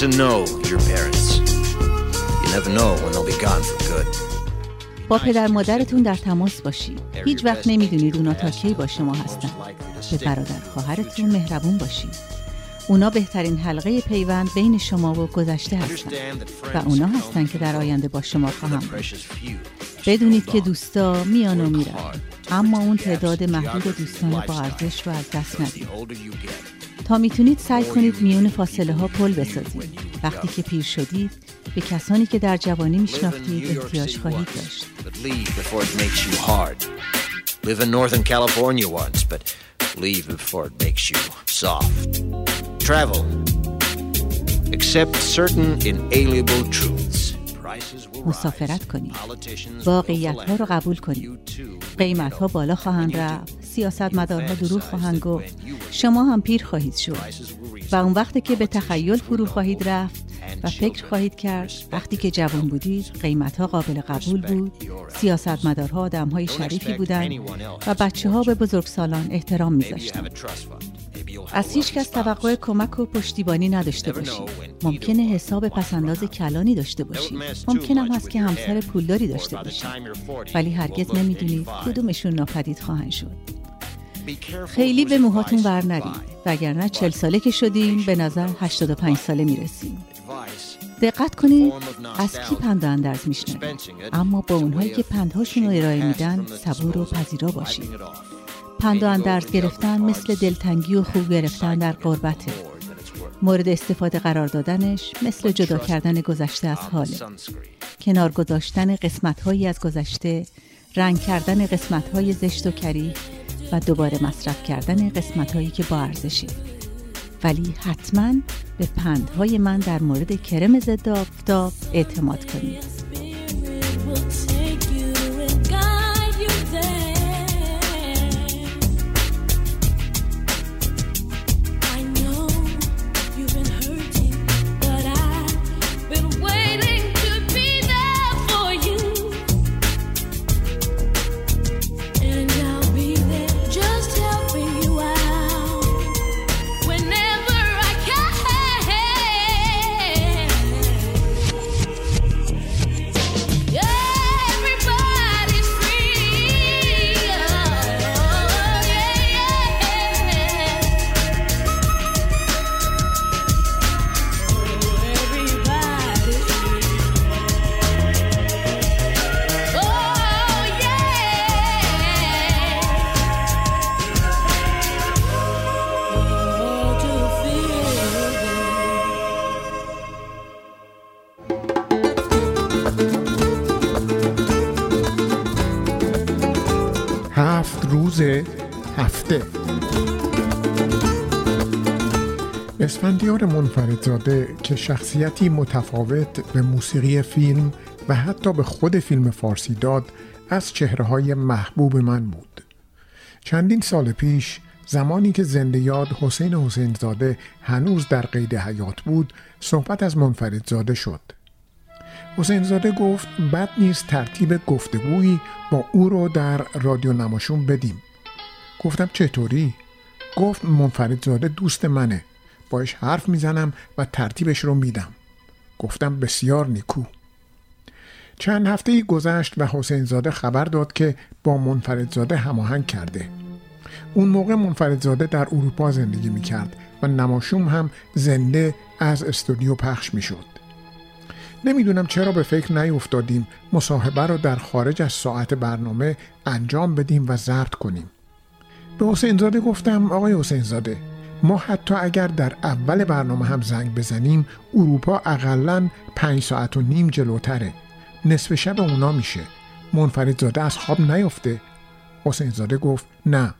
To know your parents. You never know when they'll be gone for good. با پدر مادرتون در تماس باشید هیچ وقت نمی‌دونید اونا تا کی با شما هستن. به برادر خواهرتون مهربون باشید اونا بهترین حلقه پیوند بین شما و گذشته هستن. و اونا هستن که در آینده با شما خواهم بدونید که دوستا میان و میرن. اما اون تعداد محدود دوستان با ارزش رو از دست ندید. تا می‌تونید سعی کنید میون فاصله ها پل بسازید. وقتی که پیر شدید به کسانی که در جوانی میشناختید احتیاج خواهید داشت. Live in Northern California once, but leave before it makes you soft. Travel. Accept certain inalienable truths. Prices will مسافرت کنید. واقعیت ها رو قبول کنید. قیمت ها بالا خواهند رفت. سیاست مدارها دروغ خواهند گفت. شما هم پیر خواهید شد. و اون وقتی که به تخیل فرو خواهید رفت و فکر خواهید کرد. وقتی که جوان بودید قیمت ها قابل قبول بود. سیاست مدارها آدم های شریفی بودند و بچه ها به بزرگسالان احترام میذاشتند. از هیچ کس توقع کمک و پشتیبانی نداشته باشید. ممکنه حساب پسنداز کلانی داشته باشید. ممکن هم هست که همسر پولداری داشته باشید. ولی هرگز نمی‌دونید کدومشون ناپدید خواهند شد. خیلی به موهاتون ور نرید. وگرنه چل ساله که شدیم به نظر 85 ساله می‌رسیم. دقت کنید از کی پند اندرز میشنوید اما با اونهایی که پندهاشون رو ارائه میدن صبور و پذیرا باشید. پند اندرز گرفتن مثل دلتنگی و خو گرفتن در غربته مورد استفاده قرار دادنش مثل جدا کردن گذشته از حاله. کنار گذاشتن قسمت هایی از گذشته رنگ کردن قسمت های زشت و کری و دوباره مصرف کردن قسمت هایی که با ارزشه ولی حتما به پندهای من در مورد کرم ضد آفتاب اعتماد کنید. اسفندیار منفردزاده که شخصیتی متفاوت به موسیقی فیلم و حتی به خود فیلم فارسی داد از چهره های محبوب من بود. چندین سال پیش زمانی که زنده یاد حسین حسین زاده هنوز در قید حیات بود صحبت از منفردزاده شد. حسین زاده گفت بد نیست ترتیب گفتگویی با او رو در رادیو نماشون بدیم. گفتم چطوری؟ گفت منفردزاده دوست منه. باش حرف می‌زنم و ترتیبش رو میدم. گفتم بسیار نیکو. چند هفته گذشت و حسین زاده خبر داد که با منفردزاده هماهنگ کرده. اون موقع منفردزاده در اروپا زندگی می‌کرد و نماشوم هم زنده از استودیو پخش می‌شد. نمی‌دونم چرا به فکر نیفتادیم مصاحبه را در خارج از ساعت برنامه انجام بدیم و زرد کنیم. به حسین زاده گفتم آقای حسین زاده ما حتی اگر در اول برنامه هم زنگ بزنیم اروپا اقلا پنج ساعت و نیم جلوتره. نصف شب اونا میشه. منفرد زاده از خواب نیفته حسین زاده گفت نه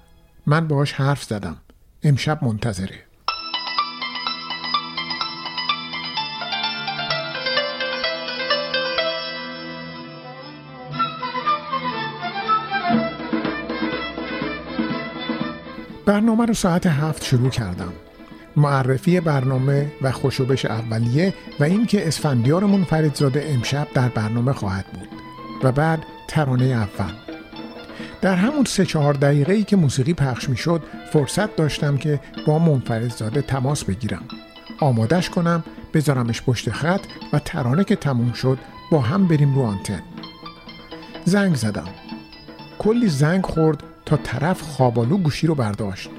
من باهاش حرف زدم. امشب منتظره. برنامه رو ساعت هفت شروع کردم. معرفی برنامه و خوشوبش اولیه و اینکه اسفندیار منفردزاده امشب در برنامه خواهد بود و بعد ترانه اول. در همون سه چهار دقیقه ای که موسیقی پخش می شد فرصت داشتم که با منفردزاده تماس بگیرم. آمادش کنم بذارمش پشت خط و ترانه که تموم شد با هم بریم رو آنتن. زنگ زدم. کلی زنگ خورد تا طرف خوابالو گوشی رو برداشت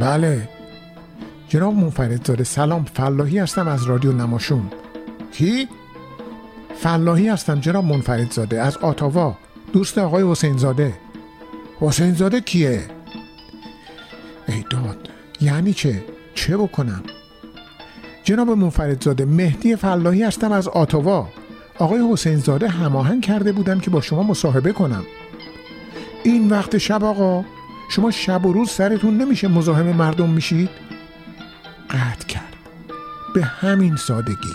بله جناب منفرد زاده سلام فلاحی هستم از رادیو نماشون کی؟ فلاحی هستم جناب منفرد زاده از آتاوا دوست آقای حسین زاده حسین زاده کیه؟ ای داد یعنی چه؟ چه بکنم؟ جناب منفرد زاده مهدی فلاحی هستم از آتاوا آقای حسین زاده هماهنگ کرده بودم که با شما مصاحبه کنم این وقت شب آقا شما شب و روز سرتون نمیشه مزاحم مردم میشید؟ قطع کرد. به همین سادگی.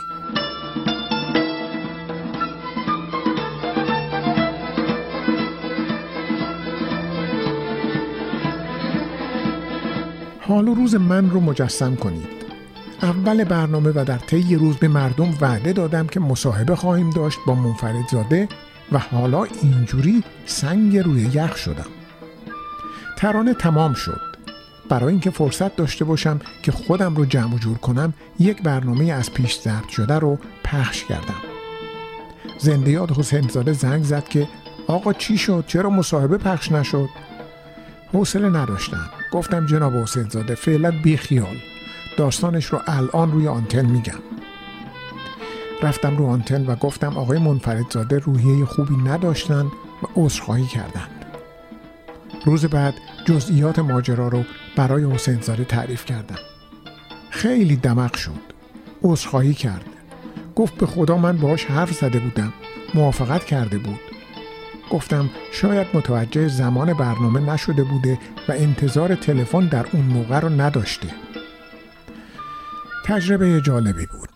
حال و روز من رو مجسم کنید. اول برنامه و در طی روز به مردم وعده دادم که مصاحبه خواهیم داشت با منفرد زاده و حالا اینجوری سنگ روی یخ شدم. ترانه تمام شد. برای اینکه فرصت داشته باشم که خودم رو جمع و جور کنم یک برنامه از پیش ضبط شده رو پخش کردم. زنده یاد حسین زاده زنگ زد که آقا چی شد؟ چرا مصاحبه پخش نشد؟ حوصله نداشتم. گفتم جناب حسین زاده فعلا بی خیال داستانش رو الان روی آنتن میگم. رفتم رو آنتن و گفتم آقای منفرد زاده روحیه خوبی نداشتن و عذرخواهی کردند. روز بعد جزئیات ماجرا رو برای حسین زاده تعریف کردم. خیلی دمق شد. عذرخواهی کرد. گفت به خدا من باهاش حرف زده بودم. موافقت کرده بود. گفتم شاید متوجه زمان برنامه نشده بوده و انتظار تلفن در اون موقع رو نداشته. تجربه جالبی بود.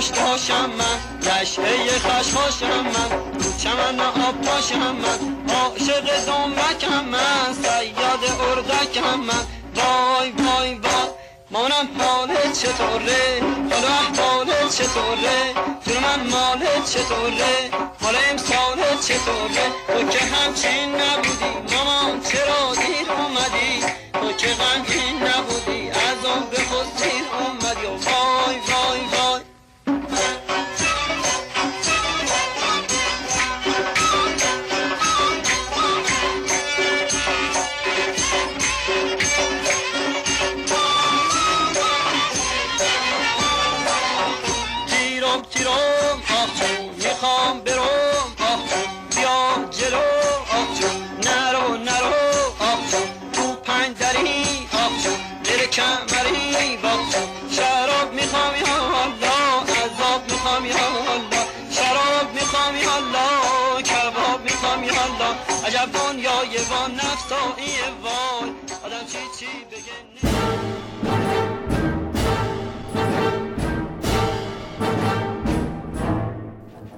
داشت داشتم من. لشعه خشخاشم من. رو چمن آب پاشم من. عاشق دنبکم من. سیاد اردکم من. وای وای وای. مانم حالت چطوره؟ حالا احوالت چطوره؟ جون من مالت چطوره؟ حالا امسالت چطوره؟ تو که همچین نبودی. مامان چرا دیر اومدی؟ تو که غمگین نبودی. از آن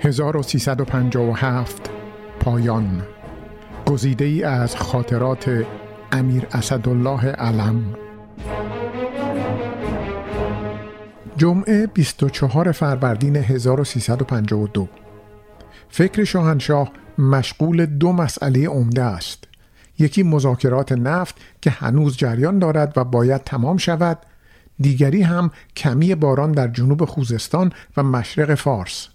1357 پایان. گزیده ای از خاطرات امیر اسدالله علم. جمعه 24 فروردین 1352 فکر شاهنشاه مشغول دو مسئله عمده است. یکی مذاکرات نفت که هنوز جریان دارد و باید تمام شود. دیگری هم کمی باران در جنوب خوزستان و مشرق فارس.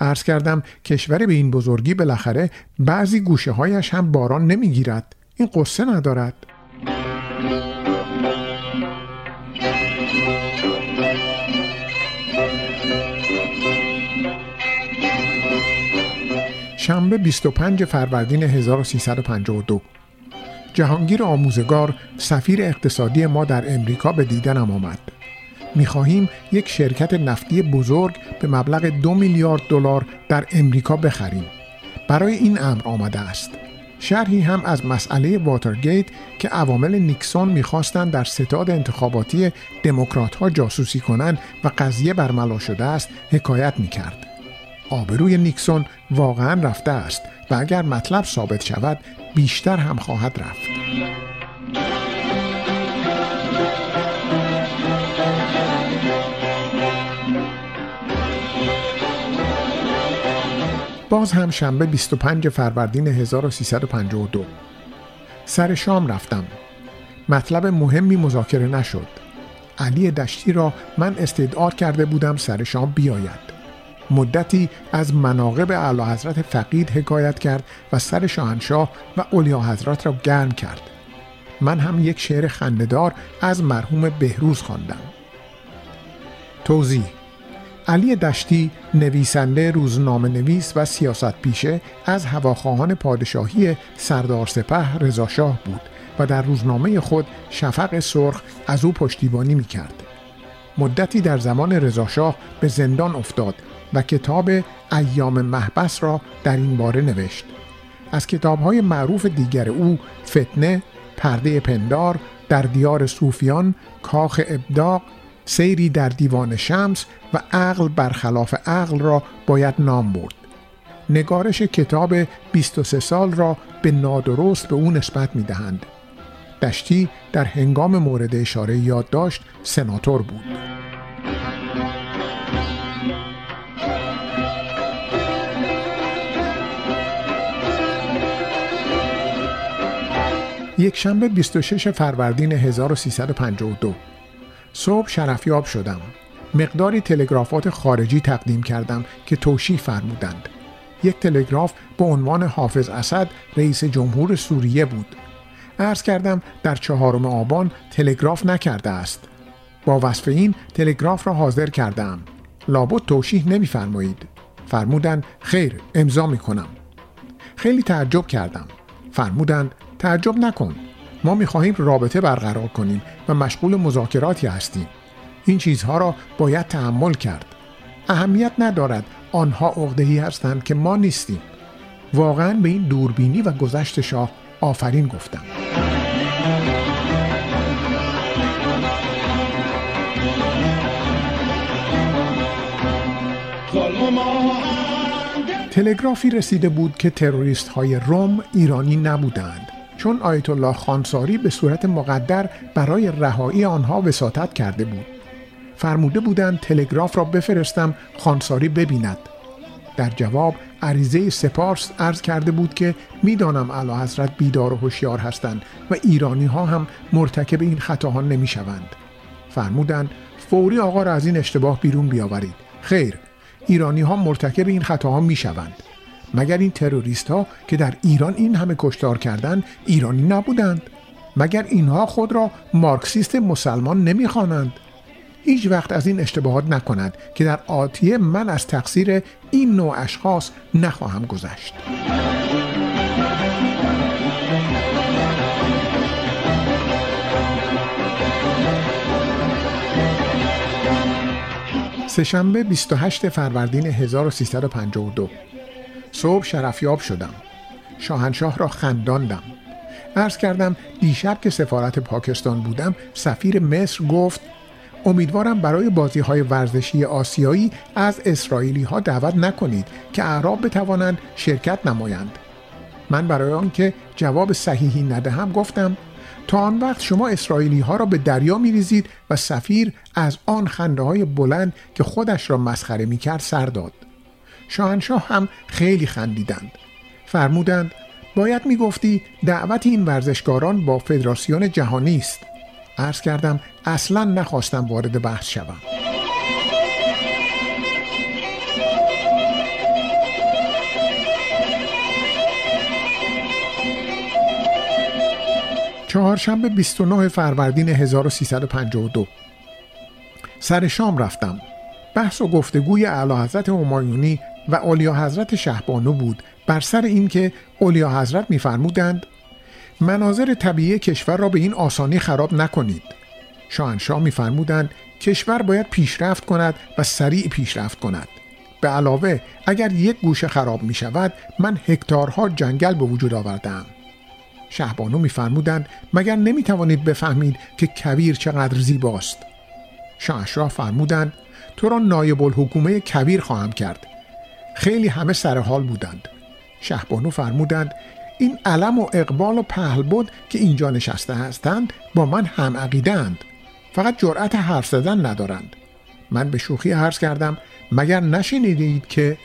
عرض کردم کشور به این بزرگی بالاخره بعضی گوشه هایش هم باران نمی‌گیرد. این قصه ندارد. شنبه 25 فروردین 1352 جهانگیر آموزگار سفیر اقتصادی ما در امریکا به دیدنم آمد. می‌خواهیم یک شرکت نفتی بزرگ به مبلغ دو میلیارد دلار در امریکا بخریم. برای این امر آمده است. شرحی هم از مسئله واترگیت که عوامل نیکسون می‌خواستند در ستاد انتخاباتی دموکرات ها جاسوسی کنند و قضیه برملا شده است حکایت می‌کرد. آبروی نیکسون واقعا رفته است و اگر مطلب ثابت شود بیشتر هم خواهد رفت. باز هم شنبه 25 فروردین 1352 سر شام رفتم. مطلب مهمی مذاکره نشد. علی دشتی را من استدعا کرده بودم سر شام بیاید. مدتی از مناقب اعلی حضرت فقید حکایت کرد و سر شاهنشاه و اولیا حضرت را گرم کرد. من هم یک شعر خندهدار از مرحوم بهروز خواندم. توضیح علی دشتی نویسنده روزنامه نویس و سیاست پیشه از هواخواهان پادشاهی سردار سپه رضاشاه بود و در روزنامه خود شفق سرخ از او پشتیبانی می کرد. مدتی در زمان رضاشاه به زندان افتاد و کتاب ایام محبس را در این باره نوشت. از کتابهای معروف دیگر او فتنه، پرده پندار، در دیار صوفیان، کاخ ابداق، سیری در دیوان شمس و عقل برخلاف عقل را باید نام برد. نگارش کتاب 23 سال را به نادرست به او نسبت می دهند. دشتی در هنگام مورد اشاره یادداشت سناتور بود. یک شنبه 26 فروردین 1352 صبح شرفیاب شدم. مقداری تلگرافات خارجی تقدیم کردم که توشیح فرمودند. یک تلگراف به عنوان حافظ اسد رئیس جمهور سوریه بود. عرض کردم در چهارم آبان تلگراف نکرده است. با وصف این تلگراف را حاضر کردم. لابد توشیح نمیفرمایید. فرمودند خیر امضا می کنم خیلی تعجب کردم. فرمودند تعجب نکن. ما می‌خواهیم رابطه برقرار کنیم و مشغول مذاکراتی هستیم. این چیزها را باید تحمل کرد. اهمیت ندارد آنها عقدهی هستند که ما نیستیم. واقعا به این دوربینی و گذشت شاه آفرین گفتم. تلگرافی رسیده بود که تروریست های روم ایرانی نبودند. چون آیت الله خانساری به صورت مقدر برای رهایی آنها وساطت کرده بود فرموده بودند تلگراف را بفرستم خانساری ببیند در جواب عریضه سپارس عرض کرده بود که می‌دانم اعلی حضرت بیدار و هوشیار هستند و ایرانی ها هم مرتکب این خطاها نمی شوند. فرمودند فوری آقا را از این اشتباه بیرون بیاورید. خیر ایرانی ها مرتکب این خطاها می شوند. مگر این تروریست ها که در ایران این همه کشتار کردند ایرانی نبودند؟ مگر اینها خود را مارکسیست مسلمان نمی‌خوانند؟ هیچ وقت از این اشتباهات نکنند که در آتیه من از تقصیر این نوع اشخاص نخواهم گذشت. سهشنبه 28 فروردین 1352 صبح شرفیاب شدم. شاهنشاه را خنداندم. عرض کردم دیشب که سفارت پاکستان بودم سفیر مصر گفت امیدوارم برای بازی های ورزشی آسیایی از اسرائیلی ها دعوت نکنید که اعراب بتوانند شرکت نمایند. من برای آنکه جواب صحیحی ندهم گفتم تا آن وقت شما اسرائیلی ها را به دریا می ریزید و سفیر از آن خنده های بلند که خودش را مسخره می کرد سر داد. شاهنشاه هم خیلی خندیدند. فرمودند باید می گفتی دعوت این ورزشکاران با فدراسیون جهانی است. عرض کردم اصلا نخواستم وارد بحث شوم. چهارشنبه 29 فروردین 1352 سر شام رفتم. بحث و گفتگوی اعلی حضرت همایونی و اولیا حضرت شهبانو بود بر سر اینکه اولیا حضرت میفرمودند مناظر طبیعی کشور را به این آسانی خراب نکنید. شاهنشاه میفرمودند کشور باید پیشرفت کند و سریع پیشرفت کند. به علاوه اگر یک گوشه خراب می شود من هکتارها جنگل به وجود آوردم شهبانو میفرمودند مگر نمی توانید بفهمید که کویر چقدر زیباست؟ شاهنشاه فرمودند تو را نایب الحکومه کویر خواهم کرد. خیلی همه سر حال بودند. شهبانو فرمودند این علم و اقبال و پهلبد که اینجا نشسته هستند با من هم عقیدند فقط جرأت حرف زدن ندارند. من به شوخی عرض کردم مگر نشنیدید که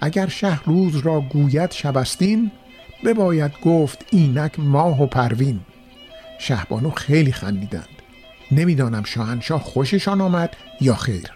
اگر شه روز را گوید شبستین بباید گفت اینک ماه و پروین. شهبانو خیلی خندیدند. نمی‌دانم شاهنشاه خوششان آمد یا خیر.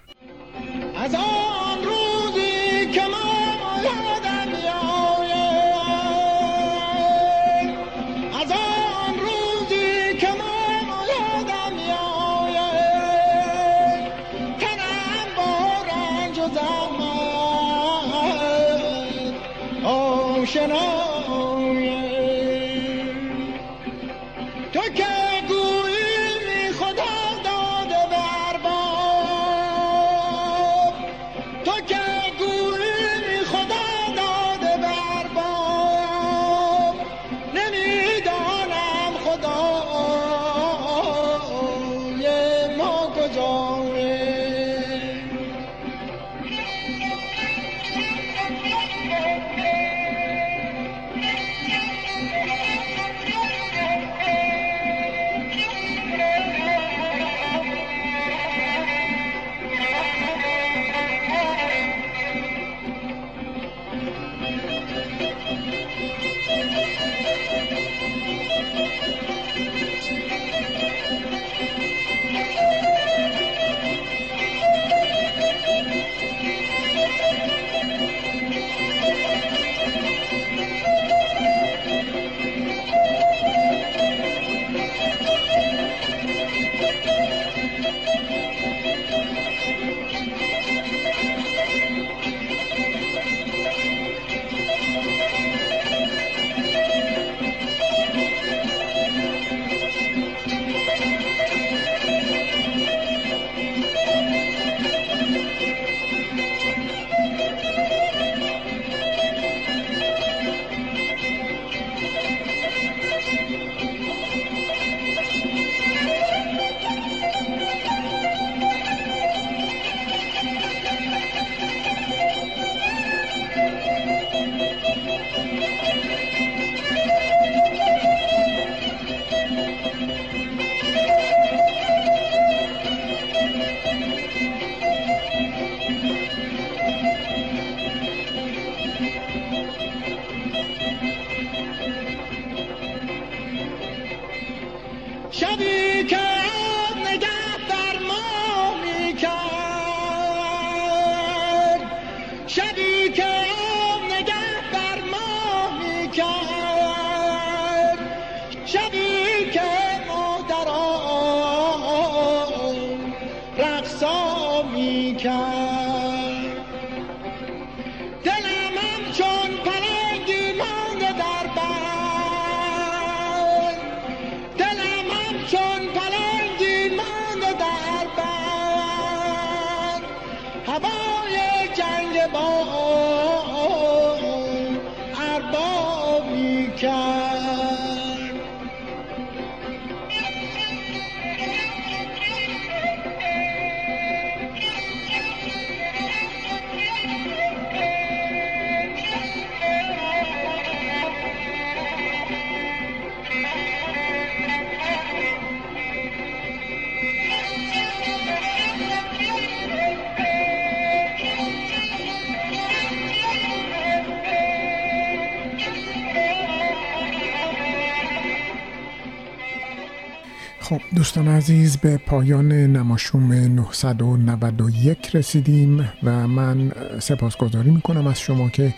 دوستان عزیز به پایان نماشوم 991 رسیدیم و من سپاسگزاری می‌کنم از شما که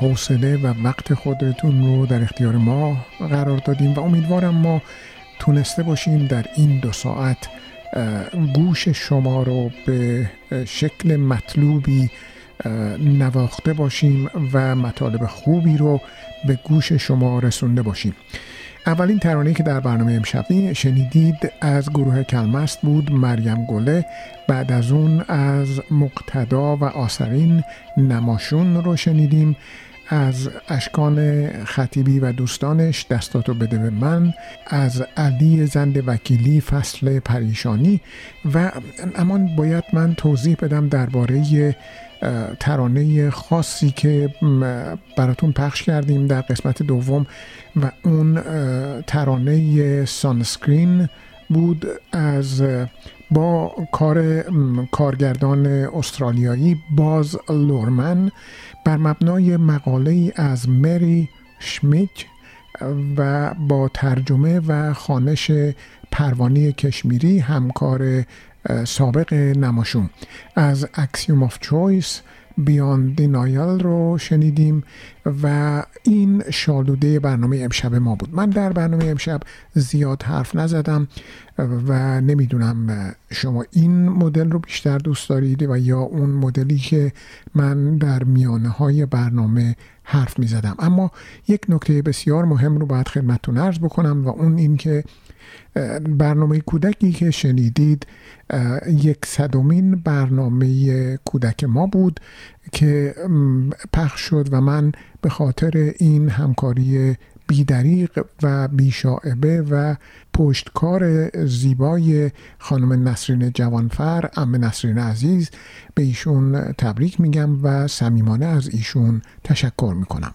حوصله و وقت خودتون رو در اختیار ما قرار دادیم و امیدوارم ما تونسته باشیم در این دو ساعت گوش شما رو به شکل مطلوبی نواخته باشیم و مطالب خوبی رو به گوش شما رسونده باشیم. اولین ترانه که در برنامه امشب شنیدید از گروه کلمست بود مریم گله. بعد از اون از مقتدا و آسرین نماشون رو شنیدیم. از اشکان خطیبی و دوستانش دستاتو بده به من. از علی زند وکیلی فصل پریشانی. و اما باید من توضیح بدم درباره ترانه خاصی که براتون پخش کردیم در قسمت دوم و اون ترانه سانسکرین بود از با کار کارگردان استرالیایی باز لورمن بر مبنای مقاله از مری شمیک و با ترجمه و خانش پروانی کشمیری همکار سابق نماشون از Axiom of Choice Beyond Denial رو شنیدیم و این شالوده برنامه امشب ما بود. من در برنامه امشب زیاد حرف نزدم و نمی‌دونم شما این مدل رو بیشتر دوست دارید و یا اون مدلی که من در میانه های برنامه حرف می زدم اما یک نکته بسیار مهم رو باید خدمتتون عرض بکنم و اون این که برنامه کودکی که شنیدید یک صدومین برنامه کودک ما بود که پخش شد و من به خاطر این همکاری بیدریق و بیشاعبه و پشتکار زیبای خانم نسرین جوانفر ام نسرین عزیز به ایشون تبریک میگم و صمیمانه از ایشون تشکر می‌کنم.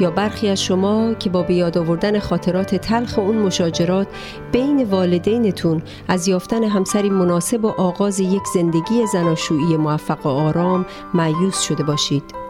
یا برخی از شما که با بیاد آوردن خاطرات تلخ اون مشاجرات بین والدینتون از یافتن همسری مناسب و آغاز یک زندگی زناشویی موفق و آرام معیوس شده باشید.